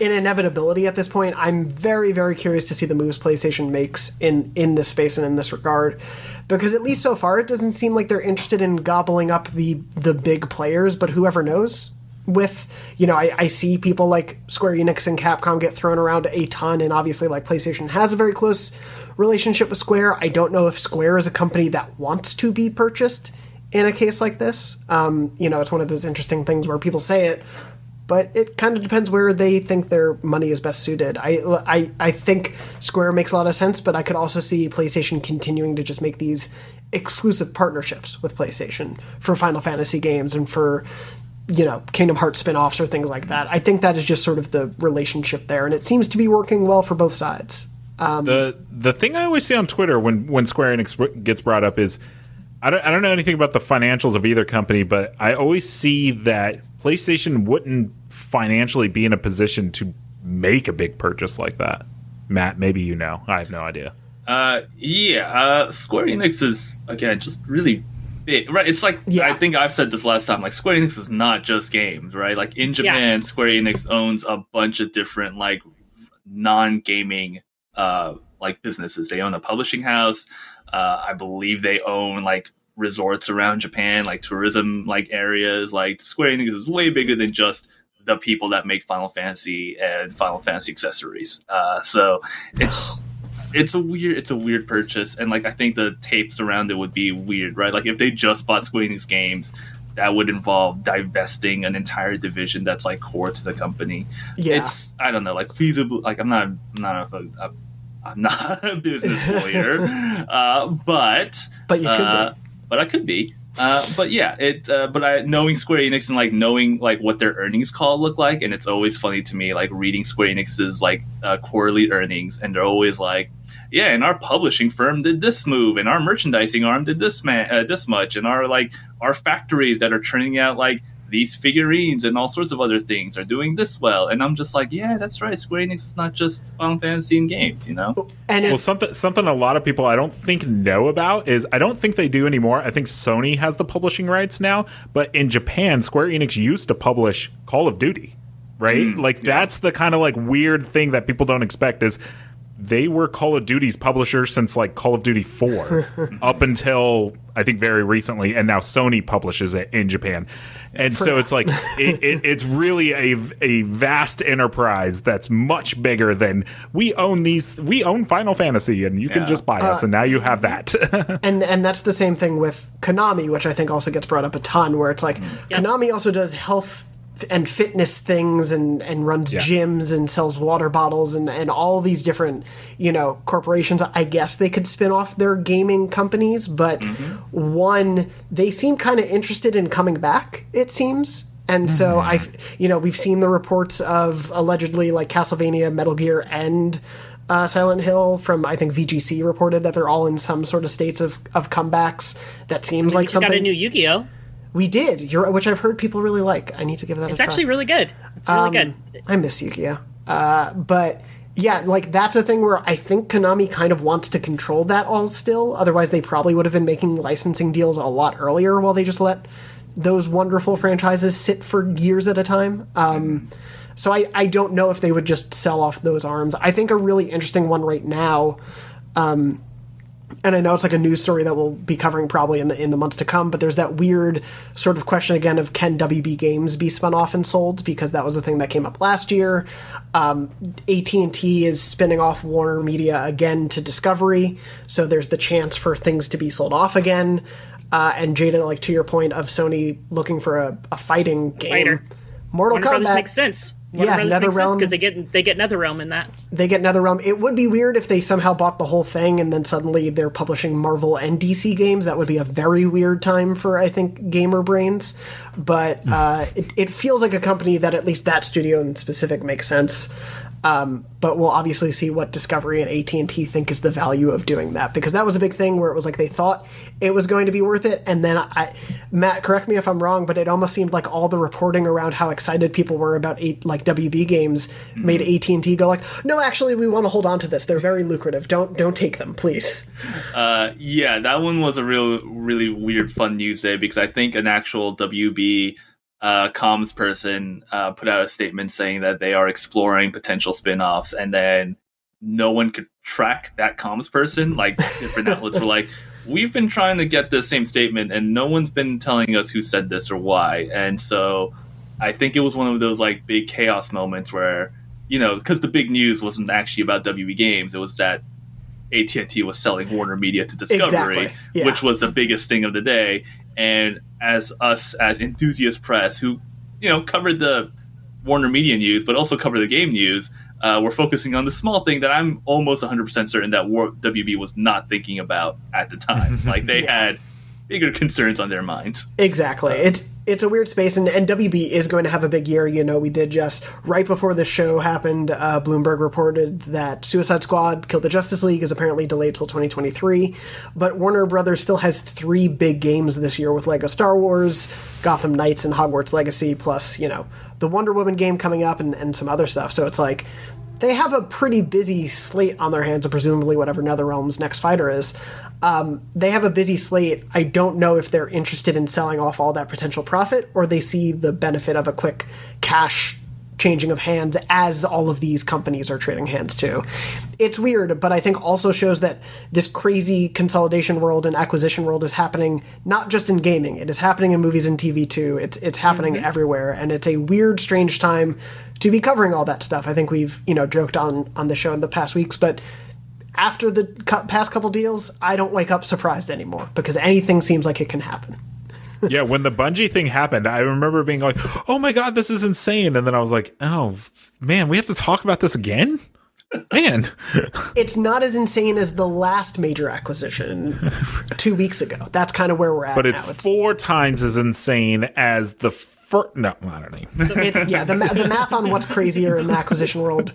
an inevitability at this point. I'm very very curious to see the moves PlayStation makes in in this space and in this regard. Because at least so far, it doesn't seem like they're interested in gobbling up the the big players. But whoever knows, with you know I, I see people like square enix and capcom get thrown around a ton and obviously like playstation has a very close relationship with square i don't know if square is a company that wants to be purchased in a case like this um, you know it's one of those interesting things where people say it but it kind of depends where they think their money is best suited. I, I, I think Square makes a lot of sense, but I could also see PlayStation continuing to just make these exclusive partnerships with PlayStation for Final Fantasy games and for you know Kingdom Hearts spin-offs or things like that. I think that is just sort of the relationship there, and it seems to be working well for both sides. Um, the the thing I always see on Twitter when when Square Enix gets brought up is I don't I don't know anything about the financials of either company, but I always see that PlayStation wouldn't financially be in a position to make a big purchase like that. Matt, maybe you know. I have no idea. Uh, yeah. Uh, Square Enix is again just really big, right? It's like I think I've said this last time. Like Square Enix is not just games, right? Like in Japan, Square Enix owns a bunch of different like non-gaming uh like businesses. They own a publishing house. Uh, I believe they own like resorts around Japan, like tourism like areas. Like Square Enix is way bigger than just the people that make Final Fantasy and Final Fantasy accessories. Uh, so it's it's a weird it's a weird purchase, and like I think the tapes around it would be weird, right? Like if they just bought Square Enix games. That would involve divesting an entire division that's like core to the company. Yeah. It's I don't know, like feasible. Like I'm not I'm not a, a I'm not a business lawyer, uh, but But you could uh, be. But I could be. Uh, but yeah, it. Uh, but I knowing Square Enix and like knowing like what their earnings call look like, and it's always funny to me like reading Square Enix's like uh, quarterly earnings, and they're always like, yeah, and our publishing firm did this move, and our merchandising arm did this man uh, this much, and our like our factories that are churning out like these figurines and all sorts of other things are doing this well, and I'm just like, yeah, that's right. Square Enix is not just Final Fantasy and games, you know. well, something something a lot of people I don't think know about is I don't think they do anymore. I think Sony has the publishing rights now, but in Japan, Square Enix used to publish Call of Duty, right? Mm, like that's the kind of like weird thing that people don't expect is they were Call of Duty's publisher since like Call of Duty 4 up until I think very recently and now Sony publishes it in Japan. And so it's like it, it, it's really a a vast enterprise that's much bigger than we own these we own Final Fantasy and you can just buy us Uh, and now you have that. and and that's the same thing with Konami, which I think also gets brought up a ton. Where it's like Konami also does health and fitness things and and runs Yeah. gyms and sells water bottles and and all these different you know corporations i guess they could spin off their gaming companies but one they seem kind of interested in coming back it seems and so i you know we've seen the reports of allegedly like castlevania metal gear and uh, Silent Hill from I think VGC reported that they're all in some sort of states of, of comebacks. That seems We like something got a new Yu-Gi-Oh. We did. You're, which I've heard people really like. I need to give that. It's a try. actually really good. It's really Um, good. I miss Yu-Gi-Oh. Uh, but yeah, like that's a thing where I think Konami kind of wants to control that all still. Otherwise, they probably would have been making licensing deals a lot earlier while they just let those wonderful franchises sit for years at a time. Um, so I, I don't know if they would just sell off those arms. I think a really interesting one right now. Um, and I know it's like a news story that we'll be covering probably in the in the months to come. But there's that weird sort of question again of can WB Games be spun off and sold because that was the thing that came up last year. Um, AT and T is spinning off Warner Media again to Discovery, so there's the chance for things to be sold off again. Uh, and Jada, like to your point of Sony looking for a, a fighting game, Fighter. Mortal Warner Kombat makes sense. Warner Yeah, Brothers makes sense NetherRealm- because they get they get NetherRealm in that. they get NetherRealm. It would be weird if they somehow bought the whole thing and then suddenly they're publishing Marvel and DC games. That would be a very weird time for I think gamer brains. But uh, it, it feels like a company that at least that studio in specific makes sense. Um, but we'll obviously see what Discovery and AT and T think is the value of doing that because that was a big thing where it was like they thought it was going to be worth it, and then I, Matt, correct me if I'm wrong, but it almost seemed like all the reporting around how excited people were about eight, like WB games made AT and T go like, no, actually, we want to hold on to this. They're very lucrative. Don't don't take them, please. Uh, yeah, that one was a real, really weird, fun news day because I think an actual WB uh, comms person uh, put out a statement saying that they are exploring potential spin-offs, and then no one could track that comms person. Like different outlets were like, "We've been trying to get the same statement, and no one's been telling us who said this or why." And so, I think it was one of those like big chaos moments where you know, because the big news wasn't actually about WB Games; it was that AT&T was selling Warner Media to Discovery, Exactly, yeah. which was the biggest thing of the day. And as us, as enthusiast press, who you know covered the Warner Media news, but also covered the game news, uh, we're focusing on the small thing that I'm almost 100% certain that War- WB was not thinking about at the time. like they had bigger concerns on their minds. Exactly. It's it's a weird space, and, and WB is going to have a big year. You know, we did just right before the show happened. Uh, Bloomberg reported that Suicide Squad: Kill the Justice League is apparently delayed till 2023, but Warner Brothers still has three big games this year with Lego Star Wars, Gotham Knights, and Hogwarts Legacy, plus you know the Wonder Woman game coming up and, and some other stuff. So it's like they have a pretty busy slate on their hands, and presumably whatever NetherRealm's next fighter is. Um, they have a busy slate. I don't know if they're interested in selling off all that potential profit, or they see the benefit of a quick cash changing of hands as all of these companies are trading hands too. It's weird, but I think also shows that this crazy consolidation world and acquisition world is happening not just in gaming. It is happening in movies and TV too. It's it's happening everywhere, and it's a weird, strange time to be covering all that stuff. I think we've you know joked on on the show in the past weeks, but after the cu- past couple deals, I don't wake up surprised anymore because anything seems like it can happen. yeah, when the Bungie thing happened, I remember being like, "Oh my god, this is insane!" And then I was like, "Oh man, we have to talk about this again." Man, It's not as insane as the last major acquisition two weeks ago. That's kind of where we're at. but now. it's four times as insane as the first. No, I don't know. it's yeah the, ma- the math on what's crazier in the acquisition world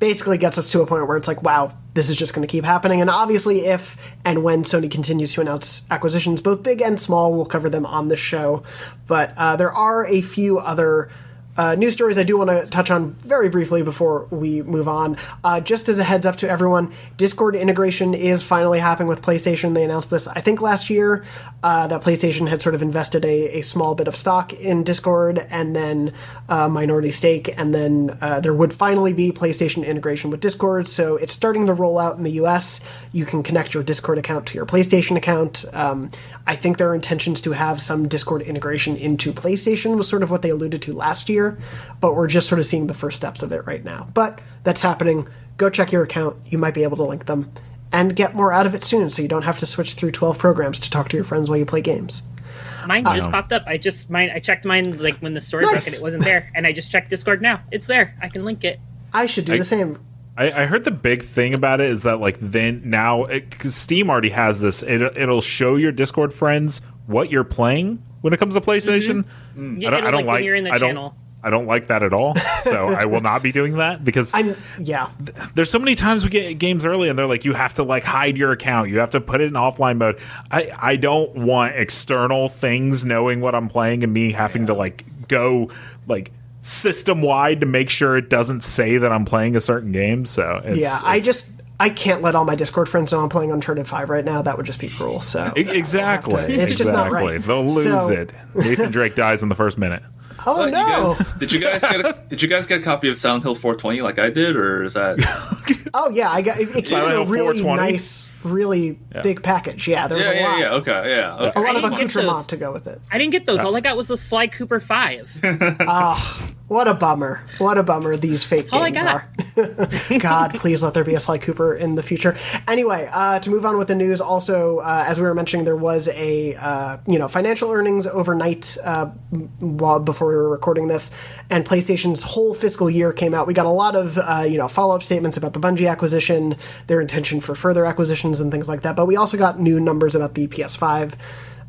basically gets us to a point where it's like wow this is just going to keep happening and obviously if and when sony continues to announce acquisitions both big and small we'll cover them on the show but uh, there are a few other uh, news stories I do want to touch on very briefly before we move on. Uh, just as a heads up to everyone, Discord integration is finally happening with PlayStation. They announced this, I think, last year uh, that PlayStation had sort of invested a, a small bit of stock in Discord and then uh, minority stake, and then uh, there would finally be PlayStation integration with Discord. So it's starting to roll out in the US. You can connect your Discord account to your PlayStation account. Um, I think there are intentions to have some Discord integration into PlayStation, was sort of what they alluded to last year, but we're just sort of seeing the first steps of it right now. But that's happening. Go check your account. You might be able to link them and get more out of it soon so you don't have to switch through 12 programs to talk to your friends while you play games. Mine just popped up. I just mine. I checked mine like when the store Nice. broke and it wasn't there, and I just checked Discord now. It's there. I can link it. I should do I- the same. I, I heard the big thing about it is that like then now because Steam already has this, it, it'll show your Discord friends what you're playing when it comes to PlayStation. Mm-hmm. Yeah, I don't, it'll, I don't like, when like. you're in the I don't. channel. I don't like that at all. So I will not be doing that because I'm yeah. there's so many times we get games early and they're like you have to like hide your account you have to put it in offline mode i i don't want external things knowing what i'm playing and me having to like go like system wide to make sure it doesn't say that i'm playing a certain game so it's, yeah, I just I can't let all my Discord friends know I'm playing Uncharted Five right now. That would just be cruel. So exactly to- it's just not exactly. right. they'll lose So- it nathan drake dies in the first minute Oh What, you no! guys- did you guys get a, did you guys get a copy of Silent Hill 420 like I did, or is that? Oh yeah, I got it. it came in a really nice, really Yeah. big package. Yeah, there was yeah, a yeah, lot. yeah. Okay, yeah. Okay. A lot of I didn't accoutrement to go with it. I didn't get those. All I got was the Sly Cooper Five. Ah, what a bummer! What a bummer these fake games are. God, please let there be a Sly Cooper in the future. Anyway, uh, to move on with the news. Also, uh, as we were mentioning, there was a uh, you know financial earnings overnight uh, while before we were recording this, and PlayStation's whole fiscal year came out. We got a lot of uh, you know follow up statements about the Bungie acquisition, their intention for further acquisitions, and things like that. But we also got new numbers about the PS5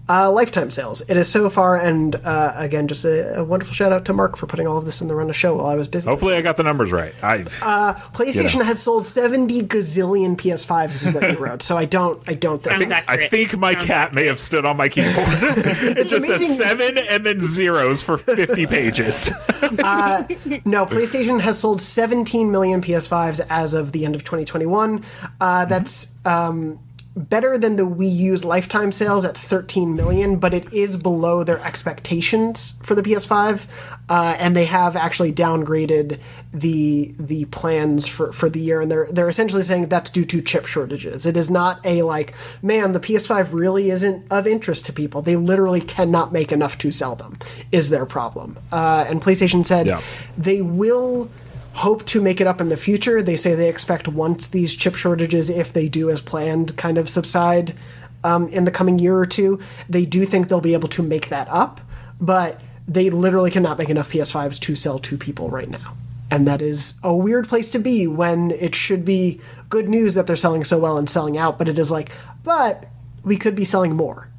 uh, lifetime sales. It is so far, and uh, again, just a, a wonderful shout out to Mark for putting all of this in the run of show while I was busy. hopefully i got the numbers right i Uh, PlayStation You know. has sold seventy gazillion PS5s. This is what he wrote. So I don't, I don't think. Sounds accurate. I think my Sounds cat may have stood on my keyboard. it just amazing. says seven and then zeros for 50 pages. Uh, no, PlayStation has sold 17 million PS5s as of the end of 2021. Uh, that's um, better than the Wii U's lifetime sales at 13 million, but it is below their expectations for the PS5. Uh, and they have actually downgraded the the plans for, for the year, and they're they're essentially saying that's due to chip shortages. It is not a like, man, the PS5 really isn't of interest to people. They literally cannot make enough to sell them. Is their problem? Uh, and PlayStation said Yeah. they will hope to make it up in the future. They say they expect once these chip shortages, if they do as planned, kind of subside um, in the coming year or two, they do think they'll be able to make that up. But they literally cannot make enough PS5s to sell to people right now. And that is a weird place to be when it should be good news that they're selling so well and selling out, but it is like, but we could be selling more.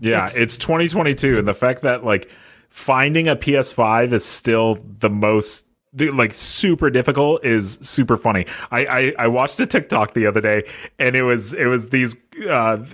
Yeah, it's, 2022, and the fact that like finding a PS5 is still the most the- like super difficult is super funny. I, I I watched a TikTok the other day, and it was it was these uh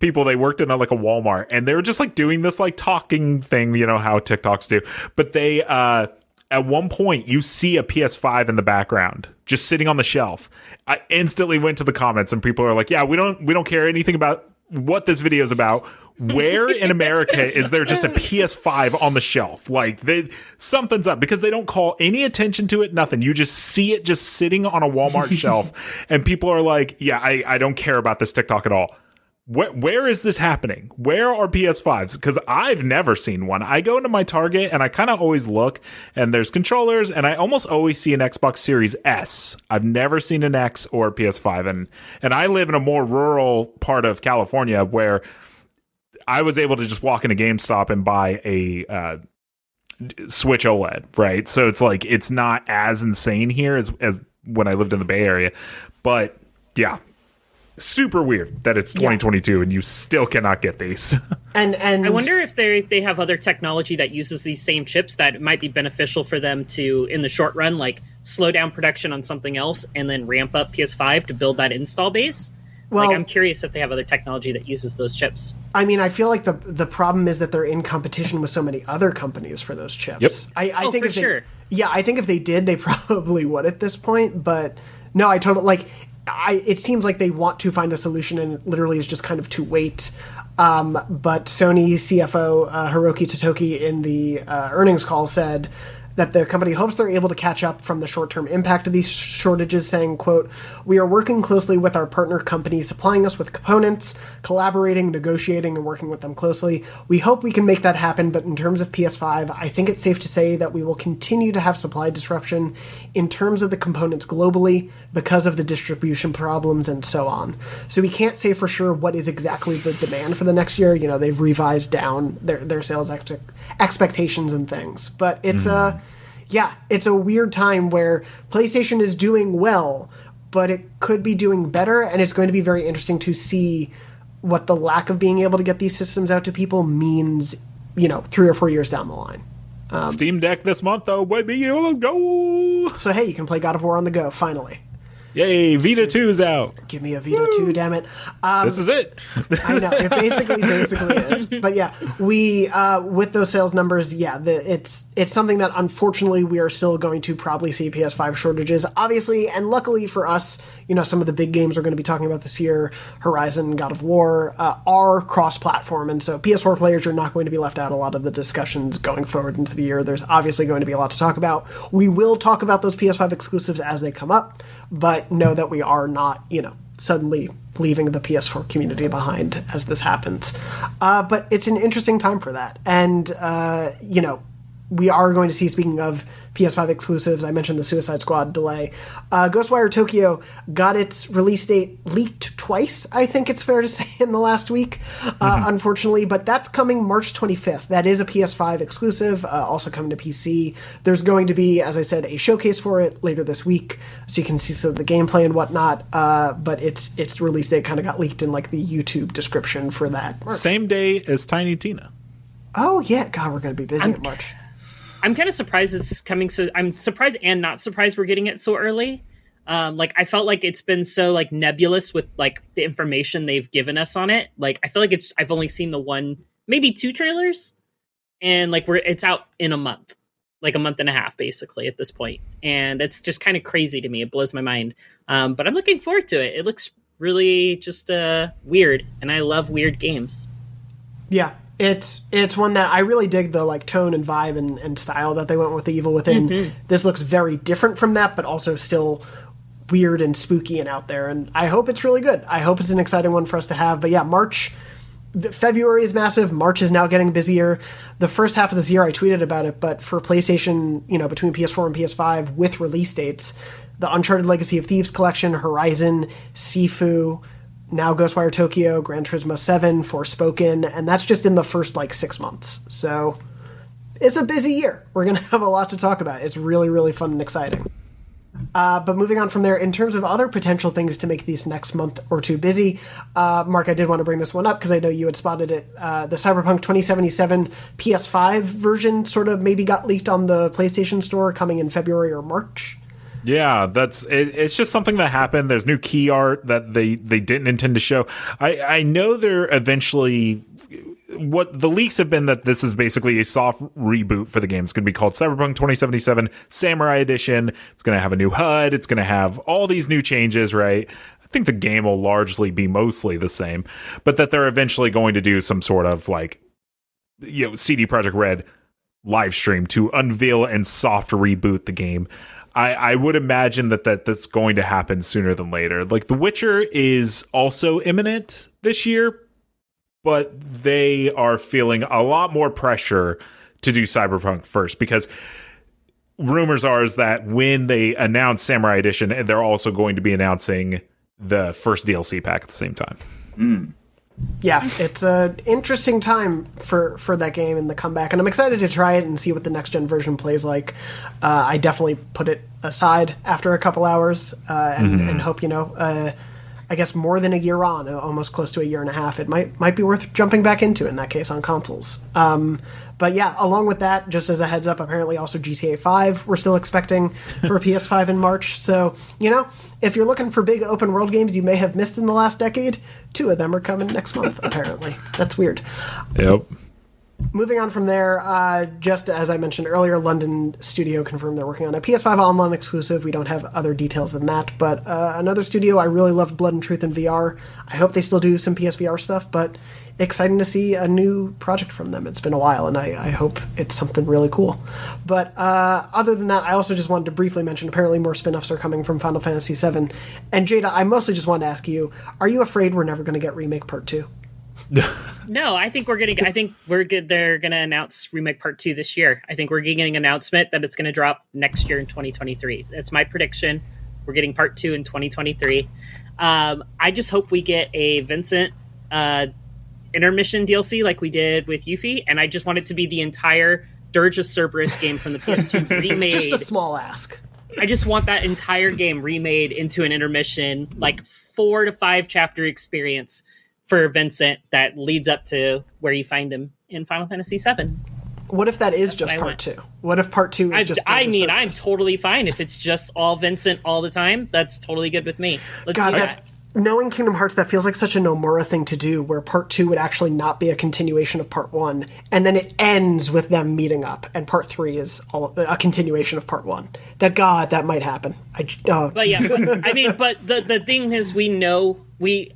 people they worked in a, like a Walmart, and they were just like doing this like talking thing, you know how TikToks do, but they uh. At one point, you see a PS5 in the background, just sitting on the shelf. I instantly went to the comments, and people are like, "Yeah, we don't, we don't care anything about what this video is about. Where in America is there just a PS5 on the shelf? Like they, something's up because they don't call any attention to it. Nothing. You just see it just sitting on a Walmart shelf, and people are like, "Yeah, I, I don't care about this TikTok at all." Where, where is this happening? Where are PS5s? Because I've never seen one. I go into my Target and I kind of always look, and there's controllers, and I almost always see an Xbox Series S. I've never seen an X or a PS5, and and I live in a more rural part of California where I was able to just walk into GameStop and buy a uh, Switch OLED, right? So it's like it's not as insane here as as when I lived in the Bay Area, but yeah, super weird that it's 2022 and you still cannot get these. And and I wonder if they they have other technology that uses these same chips that might be beneficial for them to in the short run, like slow down production on something else and then ramp up PS5 to build that install base. Well- like I'm curious if they have other technology that uses those chips. I mean, I feel like the the problem is that they're in competition with so many other companies for those chips. Yep. I, I Oh, think for if they, sure. yeah, I think if they did, they probably would at this point. But no, I totally like. I it seems like they want to find a solution, and literally is just kind of to wait. Um, but Sony CFO uh, Hiroki Totoki in the uh, earnings call said that the company hopes they're able to catch up from the short-term impact of these shortages, saying, quote, We are working closely with our partner companies supplying us with components, collaborating, negotiating, and working with them closely. We hope we can make that happen, but in terms of PS5, I think it's safe to say that we will continue to have supply disruption in terms of the components globally because of the distribution problems and so on. So we can't say for sure what is exactly the demand for the next year. You know, they've revised down their, their sales ex- expectations and things. But it's a, yeah, it's a weird time where PlayStation is doing well, but it could be doing better. And it's going to be very interesting to see what the lack of being able to get these systems out to people means, you know, three or four years down the line. Um, Steam Deck this month, though, baby. Let's go. So, hey, you can play God of War on the go, finally. Yay, Vita 2's out. Give me a Vita 2, damn it. Um, this is it. I know it basically basically is, but yeah, we uh, with those sales numbers, yeah, the, it's it's something that unfortunately we are still going to probably see PS5 shortages, obviously, and luckily for us, you know, some of the big games we're going to be talking about this year, Horizon, God of War, uh, are cross-platform, and so PS4 players are not going to be left out a lot of the discussions going forward into the year. There's obviously going to be a lot to talk about. We will talk about those PS5 exclusives as they come up, but know that we are not, you know, suddenly leaving the PS4 community behind as this happens. Uh, but it's an interesting time for that. And, uh, you know, we are going to see, speaking of PS5 exclusives, I mentioned the Suicide Squad delay. Uh, Ghostwire Tokyo got its release date leaked twice, I think it's fair to say, in the last week, uh, unfortunately, but that's coming March 25th. That is a PS5 exclusive, uh, also coming to PC. There's going to be, as I said, a showcase for it later this week, so you can see some of the gameplay and whatnot, uh, but its, its release date kind of got leaked in like the YouTube description for that. Same day as Tiny Tina. Oh, yeah, God, we're going to be busy in March. I'm kind of surprised it's coming so. I'm surprised and not surprised we're getting it so early. Um, like I felt like it's been so like nebulous with like the information they've given us on it. Like I feel like it's I've only seen the one, maybe two trailers, and like we're it's out in a month, like a month and a half basically at this point, and it's just kind of crazy to me. It blows my mind. Um, but I'm looking forward to it. It looks really just uh weird, and I love weird games. Yeah, it's it's one that I really dig the like tone and vibe and, and style that they went with the Evil Within. Mhm. This looks very different from that, but also still weird and spooky and out there. And I hope it's really good. I hope it's an exciting one for us to have. But yeah, March. February is massive. March is now getting busier. The first half of this year, I tweeted about it, but for PlayStation, you know, between PS4 and PS5 with release dates, the Uncharted Legacy of Thieves collection, Horizon, Sifu, now Ghostwire Tokyo, Gran Turismo 7, Forspoken, and that's just in the first like six months. So it's a busy year. We're going to have a lot to talk about. It's really, really fun and exciting. Uh, but moving on from there, in terms of other potential things to make these next month or two busy, uh, Mark, I did want to bring this one up because I know you had spotted it. Uh, the Cyberpunk 2077 PS5 version sort of maybe got leaked on the PlayStation Store coming in February or March. Yeah, that's it, it's just something that happened. There's new key art that they they didn't intend to show. I I know they're eventually what the leaks have been that this is basically a soft reboot for the game. It's going to be called Cyberpunk 2077 Samurai Edition. It's going to have a new HUD. It's going to have all these new changes, right? I think the game will largely be mostly the same, but that they're eventually going to do some sort of like you know CD Projekt Red live stream to unveil and soft reboot the game. I, I would imagine that, that that's going to happen sooner than later. Like The Witcher is also imminent this year, but they are feeling a lot more pressure to do Cyberpunk first because rumors are is that when they announce Samurai Edition, they're also going to be announcing the first DLC pack at the same time. Hmm. Yeah, it's an interesting time for for that game and the comeback, and I'm excited to try it and see what the next gen version plays like. Uh, I definitely put it aside after a couple hours uh, and, Mhm. and hope you know. Uh, I guess more than a year on, uh, almost close to a year and a half, it might might be worth jumping back into in that case on consoles. Um, but yeah, along with that, just as a heads up, apparently also GTA 5 we're still expecting for PS5 in March. So, you know, if you're looking for big open world games you may have missed in the last decade, two of them are coming next month, apparently. That's weird. Yep. Moving on from there, uh, just as I mentioned earlier, London Studio confirmed they're working on a PS5 online exclusive. We don't have other details than that, but uh, another studio I really loved Blood and Truth in VR. I hope they still do some PSVR stuff, but exciting to see a new project from them. It's been a while, and I, I hope it's something really cool. But uh, other than that, I also just wanted to briefly mention apparently more spin offs are coming from Final Fantasy VII. And Jada, I mostly just wanted to ask you are you afraid we're never going to get Remake Part 2? no, I think we're getting. I think we're good. They're going to announce remake part two this year. I think we're getting an announcement that it's going to drop next year in 2023. That's my prediction. We're getting part two in 2023. Um, I just hope we get a Vincent uh, intermission DLC like we did with Yuffie, and I just want it to be the entire Dirge of Cerberus game from the PS2 remade. just a small ask. I just want that entire game remade into an intermission, like four to five chapter experience for Vincent that leads up to where you find him in Final Fantasy VII. What if that is just part want. two? What if part two is I, just? I mean, Cerberus? I'm totally fine if it's just all Vincent all the time. That's totally good with me. Let's God, that. Knowing Kingdom Hearts, that feels like such a Nomura thing to do, where part two would actually not be a continuation of part one, and then it ends with them meeting up, and part three is all, a continuation of part one. That God, that might happen. I, j- uh, But yeah, but, I mean, but the the thing is, we know we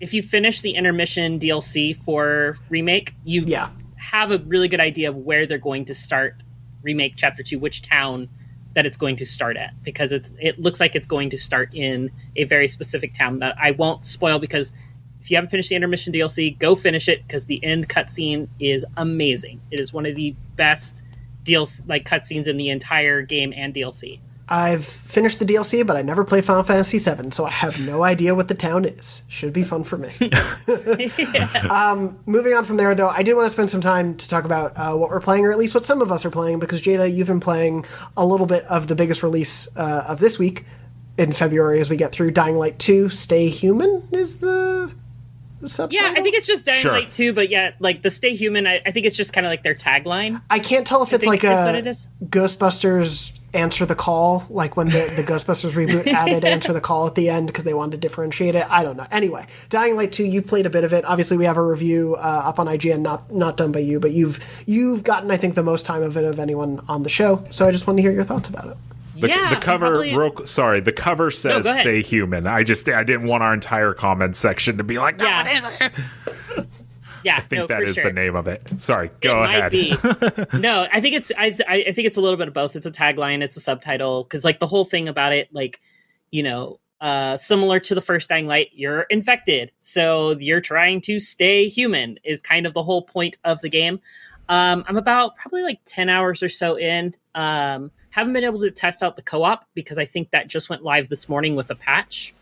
if you finish the intermission DLC for remake, you yeah. have a really good idea of where they're going to start remake chapter two, which town that it's going to start at, because it's it looks like it's going to start in a very specific town that I won't spoil because if you haven't finished the intermission DLC, go finish it because the end cutscene is amazing. It is one of the best deals like cutscenes in the entire game and DLC. I've finished the DLC, but I never played Final Fantasy VII, so I have no idea what the town is. Should be fun for me. um, moving on from there, though, I did want to spend some time to talk about uh, what we're playing, or at least what some of us are playing, because Jada, you've been playing a little bit of the biggest release uh, of this week in February as we get through Dying Light 2 Stay Human is the, the subtitle? Yeah, I think it's just Dying Sure. Light 2, but yeah, like the Stay Human, I, I think it's just kind of like their tagline. I can't tell if I it's like a what it is. Ghostbusters answer the call, like when the, the Ghostbusters reboot added answer the call at the end because they wanted to differentiate it. I don't know. Anyway, Dying Light 2, you've played a bit of it. Obviously, we have a review uh, up on IGN, not not done by you, but you've you've gotten, I think, the most time of it of anyone on the show. So I just wanted to hear your thoughts about it. The, Yeah, the cover, probably- real, sorry, the cover says go ahead. "Stay human." I just, I didn't want our entire comment section to be like, "No, Yeah. it isn't." Yeah, I think no, that is sure. the name of it. Sorry, go it ahead. Might be. no, I think it's I, I I think it's a little bit of both. It's a tagline, it's a subtitle because like the whole thing about it, like you know, uh, similar to the first Dying Light, you're infected, so you're trying to stay human. Is kind of the whole point of the game. Um, I'm about probably like ten hours or so in. Um, haven't been able to test out the co-op because I think that just went live this morning with a patch.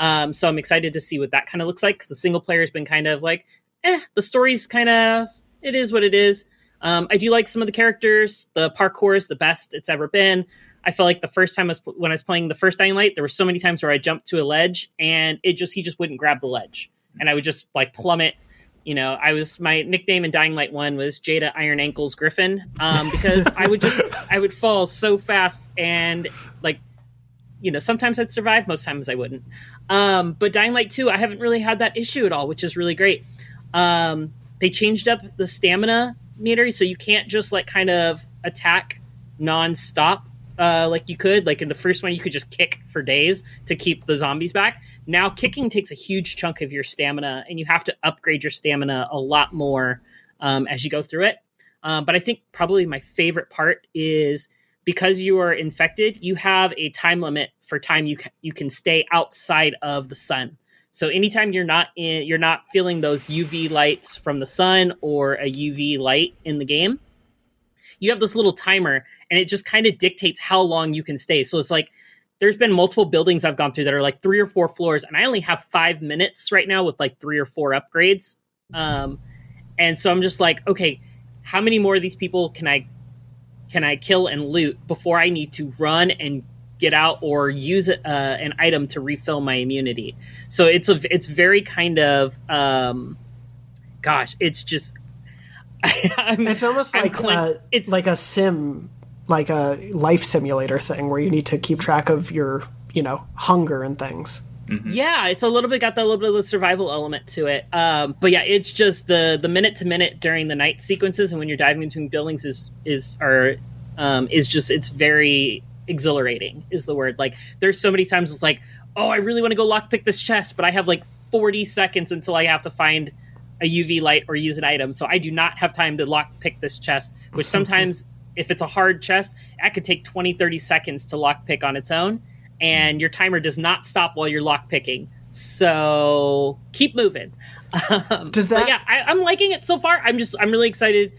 Um, so I'm excited to see what that kind of looks like because the single player has been kind of like, eh, the story's kind of, it is what it is. Um, I do like some of the characters. The parkour is the best it's ever been. I felt like the first time I was, when I was playing the first Dying Light, there were so many times where I jumped to a ledge and it just, he just wouldn't grab the ledge. And I would just like plummet. You know, I was, my nickname in Dying Light 1 was Jada Iron Ankles Griffin um, because I would just, I would fall so fast and like you know, sometimes I'd survive, most times I wouldn't. Um, but Dying Light 2, I haven't really had that issue at all, which is really great. Um, they changed up the stamina meter, so you can't just like kind of attack nonstop uh, like you could. Like in the first one, you could just kick for days to keep the zombies back. Now, kicking takes a huge chunk of your stamina, and you have to upgrade your stamina a lot more um, as you go through it. Um, but I think probably my favorite part is because you are infected, you have a time limit for time you ca- you can stay outside of the sun. So anytime you're not in, you're not feeling those UV lights from the sun or a UV light in the game, you have this little timer, and it just kind of dictates how long you can stay. So it's like there's been multiple buildings I've gone through that are like three or four floors, and I only have five minutes right now with like three or four upgrades. Um, and so I'm just like, okay, how many more of these people can I can I kill and loot before I need to run and get out or use uh, an item to refill my immunity? So it's a it's very kind of um, gosh, it's just I'm, It's almost I'm like clen- uh, it's like a sim, like a life simulator thing where you need to keep track of your, you know, hunger and things. Yeah, it's a little bit got that little bit of the survival element to it. Um, but yeah, it's just the the minute to minute during the night sequences and when you're diving between buildings is is are um, is just it's very exhilarating is the word. Like there's so many times it's like, oh, I really want to go lockpick this chest, but I have like 40 seconds until I have to find a UV light or use an item. So I do not have time to lock pick this chest, which sometimes if it's a hard chest, that could take 20, 30 seconds to lock pick on its own. And your timer does not stop while you're lockpicking. So keep moving. Um, Does that- yeah, I, I'm liking it so far. I'm just I'm really excited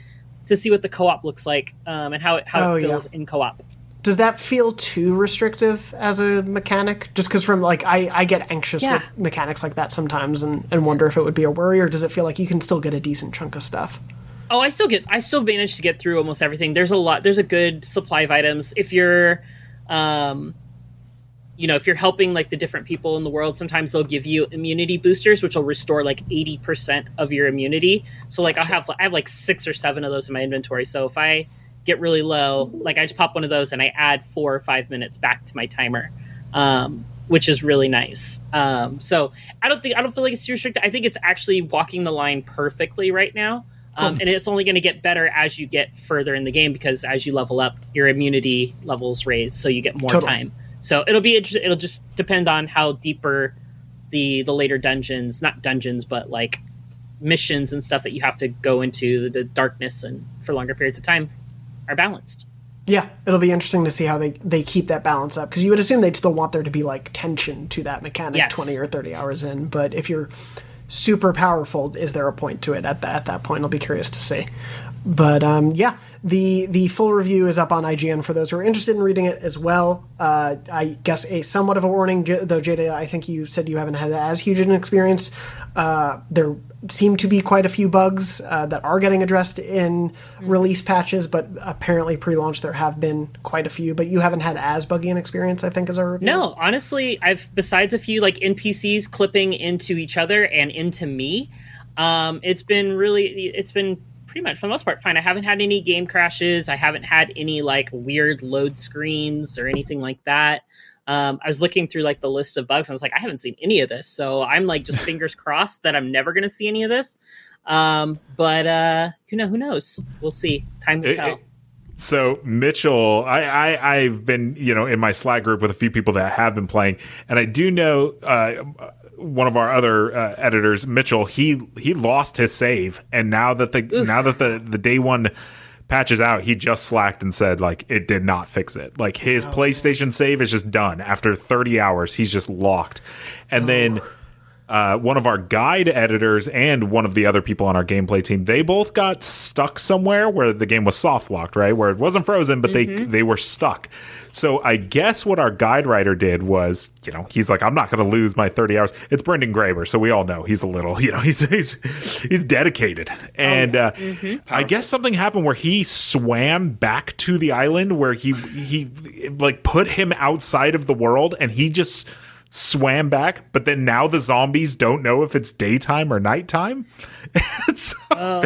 to see what the co-op looks like um, and how it how Oh, it yeah. feels in co-op. Does that feel too restrictive as a mechanic? Just because from like I, I get anxious Yeah. with mechanics like that sometimes and, and wonder if it would be a worry or does it feel like you can still get a decent chunk of stuff? Oh, I still get I still manage to get through almost everything. There's a lot there's a good supply of items. If you're um you know, if you're helping like the different people in the world, sometimes they'll give you immunity boosters, which will restore like 80% of your immunity. So like I'll have I have like six or seven of those in my inventory. So if I get really low, like I just pop one of those and I add four or five minutes back to my timer. Um which is really nice. Um, so I don't think I don't feel like it's too restricted. I think it's actually walking the line perfectly right now. Um, and it's only going to get better as you get further in the game because as you level up, your immunity levels raise, so you get more Totally. time. So it'll be inter- it'll just depend on how deeper the the later dungeons, not dungeons, but like missions and stuff that you have to go into the, the darkness and for longer periods of time are balanced. Yeah, it'll be interesting to see how they, they keep that balance up because you would assume they'd still want there to be like tension to that mechanic Yes. 20 or 30 hours in. But if you're super powerful, is there a point to it at that, at that point? I'll be curious to see. But um, yeah, the the full review is up on IGN for those who are interested in reading it as well. Uh, I guess a somewhat of a warning, though, Jada. I think you said you haven't had as huge an experience. Uh, there seem to be quite a few bugs uh, that are getting addressed in release patches, but apparently pre-launch there have been quite a few. But you haven't had as buggy an experience, I think, as our review. No, honestly, I've besides a few like NPCs clipping into each other and into me, um, it's been really it's been pretty much for the most part fine. I haven't had any game crashes. I haven't had any like weird load screens or anything like that. Um, I was looking through like the list of bugs and I was like, I haven't seen any of this. So I'm like just fingers crossed that I'm never gonna see any of this. Um, but uh who know who knows? We'll see. Time will It- tell. it- so Mitchell, I, I I've been you know in my Slack group with a few people that have been playing, and I do know uh, one of our other uh, editors, Mitchell. He he lost his save, and now that the now that the the day one patches out, he just slacked and said like it did not fix it. Like his PlayStation save is just done after 30 hours. He's just locked, and then uh, one of our guide editors and one of the other people on our gameplay team, they both got stuck somewhere where the game was soft locked, right? Where it wasn't frozen, but they they were stuck. So I guess what our guide writer did was, you know, he's like, I'm not going to lose my 30 hours. It's Brendan Graeber, so we all know he's a little, you know, he's he's he's dedicated. And uh, I guess something happened where he swam back to the island where he he like put him outside of the world, and he just swam back, but then now the zombies don't know if it's daytime or nighttime. It's- Oh,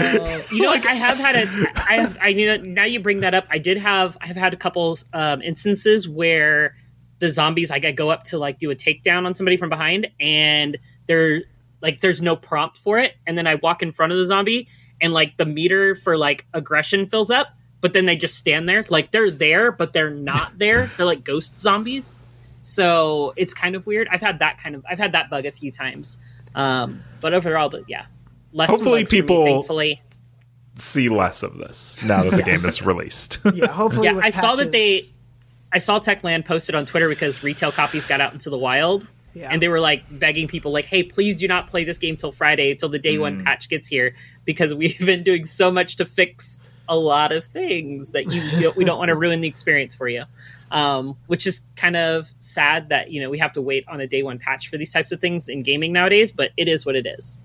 you know, like, I have had a. I have. I mean, now you bring that up. I did have. I have had a couple um, instances where the zombies, like, I go up to like do a takedown on somebody from behind, and they're like, there's no prompt for it, and then I walk in front of the zombie, and like the meter for like aggression fills up, but then they just stand there, like they're there, but they're not there. They're like ghost zombies. So it's kind of weird. I've had that kind of. I've had that bug a few times. Um, but overall, the, yeah. Less Hopefully bugs for me, people- thankfully. See less of this now that the game is released. Yeah, hopefully. yeah, with I saw that they. I saw Techland posted on Twitter because retail copies got out into the wild, Yeah. and they were like begging people, like, "Hey, please do not play this game till Friday, till the day Mm. one patch gets here, because we've been doing so much to fix a lot of things that you, you don't- we don't want to ruin the experience for you." Um, which is kind of sad that you know we have to wait on a day one patch for these types of things in gaming nowadays, but it is what it is.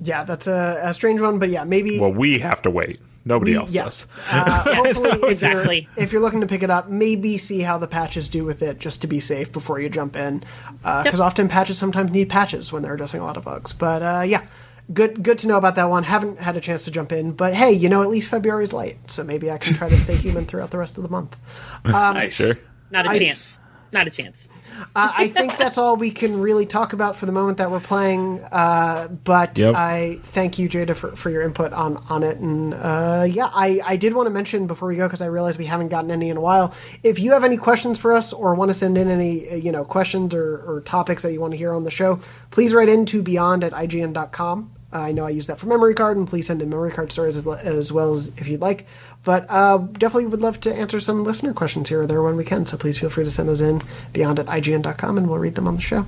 Yeah, that's a, a strange one, but yeah, maybe. well, we have to wait. Nobody We- else yes. does. Uh, hopefully, if exactly. You're, if you're looking to pick it up, maybe see how the patches do with it, just to be safe before you jump in, because often patches sometimes need patches when they're addressing a lot of bugs. But uh, yeah, good good to know about that one. Haven't had a chance to jump in, but hey, you know, at least February's light, so maybe I can try to stay human throughout the rest of the month. Um, Nice. Sure. Not a I- chance. Not a chance. uh, I think that's all we can really talk about for the moment that we're playing. Uh, but Yep. I thank you, Jada, for, for your input on, on it. And uh, yeah, I, I did want to mention before we go, because I realize we haven't gotten any in a while. If you have any questions for us or want to send in any uh, you know questions or, or topics that you want to hear on the show, please write in to beyond at ign.com. I know I use that for memory card, and please send in memory card stories as, as well as if you'd like. But uh, definitely would love to answer some listener questions here or there when we can. So please feel free to send those in beyond at IGN.com, and we'll read them on the show.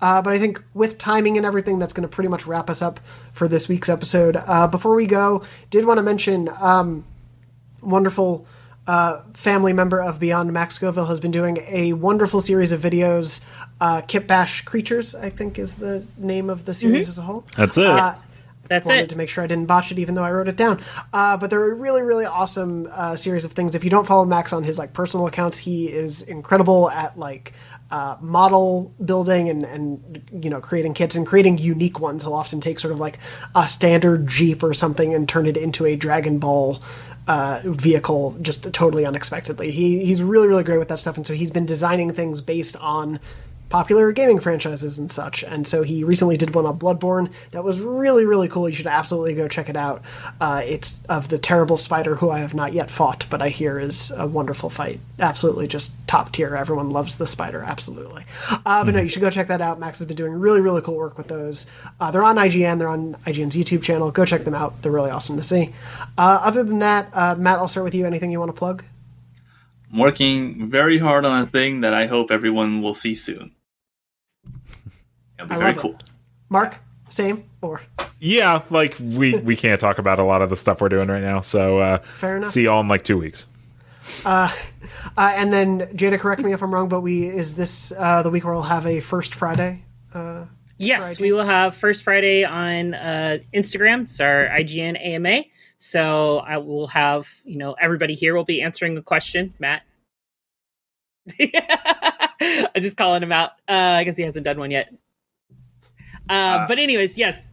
Uh, but I think with timing and everything, that's going to pretty much wrap us up for this week's episode. Uh, before we go, did want to mention um, wonderful uh, family member of Beyond Max Scoville has been doing a wonderful series of videos. Uh, Kit Bash Creatures, I think, is the name of the series Mhm. as a whole. That's it. Uh, That's wanted it. to make sure I didn't botch it, even though I wrote it down. Uh, but they're a really, really awesome uh, series of things. If you don't follow Max on his like personal accounts, he is incredible at like uh, model building and and you know creating kits and creating unique ones. He'll often take sort of like a standard Jeep or something and turn it into a Dragon Ball uh, vehicle just totally unexpectedly. He he's really really great with that stuff, and so he's been designing things based on popular gaming franchises and such. And so he recently did one on Bloodborne that was really, really cool. You should absolutely go check it out. Uh, it's of the terrible spider who I have not yet fought, but I hear is a wonderful fight. Absolutely just top tier. Everyone loves the spider. Absolutely. Uh, but no, you should go check that out. Max has been doing really, really cool work with those. Uh, they're on IGN. They're on IGN's YouTube channel. Go check them out. They're really awesome to see. Uh, other than that, uh, Matt, I'll start with you. Anything you want to plug? I'm working very hard on a thing that I hope everyone will see soon. It'll be I very love it. Mark, same or Yeah, like we we can't talk about a lot of the stuff we're doing right now. So uh, Fair enough. See y'all in like two weeks. Uh, uh, and then Jada, correct me if I'm wrong, but we is this uh, the week where we'll have a first Friday? Uh, Yes, we will have First Friday on uh, Instagram. It's our IGN AMA. So I will have, you know, everybody here will be answering a question. Matt. I'm just calling him out. Uh, I guess he hasn't done one yet. Uh, but anyways, yes.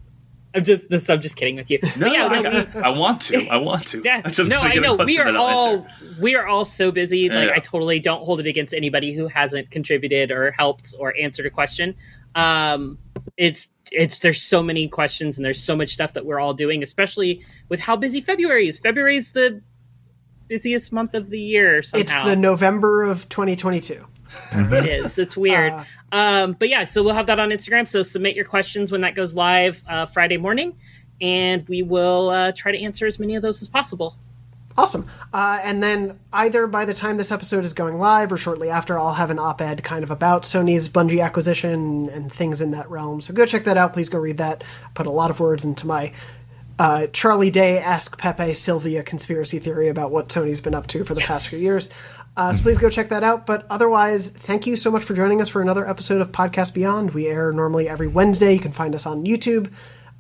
I'm just this. I'm just kidding with you. No, but yeah, I, no, we- I want to. I want to. yeah, I just no, I know. We are all answer. we are all so busy. Like Yeah. I totally don't hold it against anybody who hasn't contributed or helped or answered a question. Um, it's it's there's so many questions and there's so much stuff that we're all doing, especially with how busy February is. February is the busiest month of the year. Somehow It's the November of 2022. it is. It's weird. Uh, um, but yeah, so we'll have that on Instagram. So submit your questions when that goes live uh, Friday morning, and we will uh, try to answer as many of those as possible. Awesome. Uh, and then either by the time this episode is going live or shortly after, I'll have an op-ed kind of about Sony's Bungie acquisition and things in that realm. So go check that out. Please go read that. Put a lot of words into my uh, Charlie Day ask Pepe Silvia conspiracy theory about what Sony's been up to for the past few years. Uh, so please go check that out. But otherwise, thank you so much for joining us for another episode of Podcast Beyond. We air normally every Wednesday. You can find us on YouTube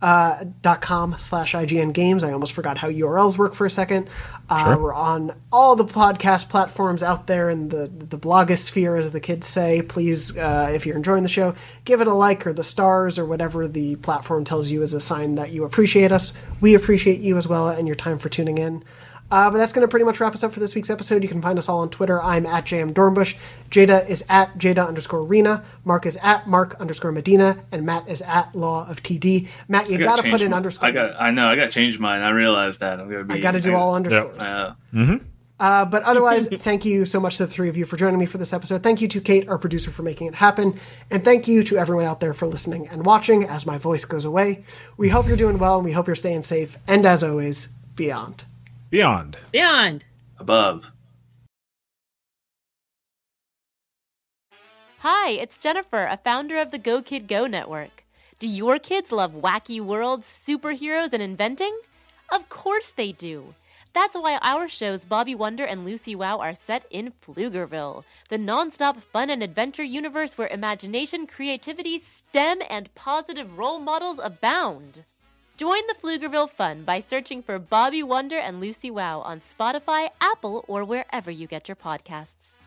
uh, dot com slash IGN games. I almost forgot how URLs work for a second. Uh, Sure. We're on all the podcast platforms out there in the the blogosphere, as the kids say. Please, uh, if you're enjoying the show, give it a like or the stars or whatever the platform tells you is a sign that you appreciate us. We appreciate you as well and your time for tuning in. Uh, but that's going to pretty much wrap us up for this week's episode. You can find us all on Twitter. I'm at JM Dornbush. Jada is at Jada underscore Rena. Mark is at Mark underscore Medina. And Matt is at Law of TD. Matt, you I got to put in my- underscore. I got. I know. I got to change mine. I realized that. I'm gonna be. I gotta do all underscores. Uh, Uh, but otherwise, thank you so much to the three of you for joining me for this episode. Thank you to Kate, our producer, for making it happen. And thank you to everyone out there for listening and watching as my voice goes away. We hope you're doing well and we hope you're staying safe. And as always, beyond. Beyond. Beyond. above. Hi, it's Jennifer, a founder of the Go Kid Go network. Do your kids love wacky worlds, superheroes, and inventing? Of course they do. That's why our shows Bobby Wonder and Lucy Wow are set in Pflugerville, the nonstop fun and adventure universe where imagination, creativity, STEM, and positive role models abound. Join the Pflugerville fun by searching for Bobby Wonder and Lucy Wow on Spotify, Apple, or wherever you get your podcasts.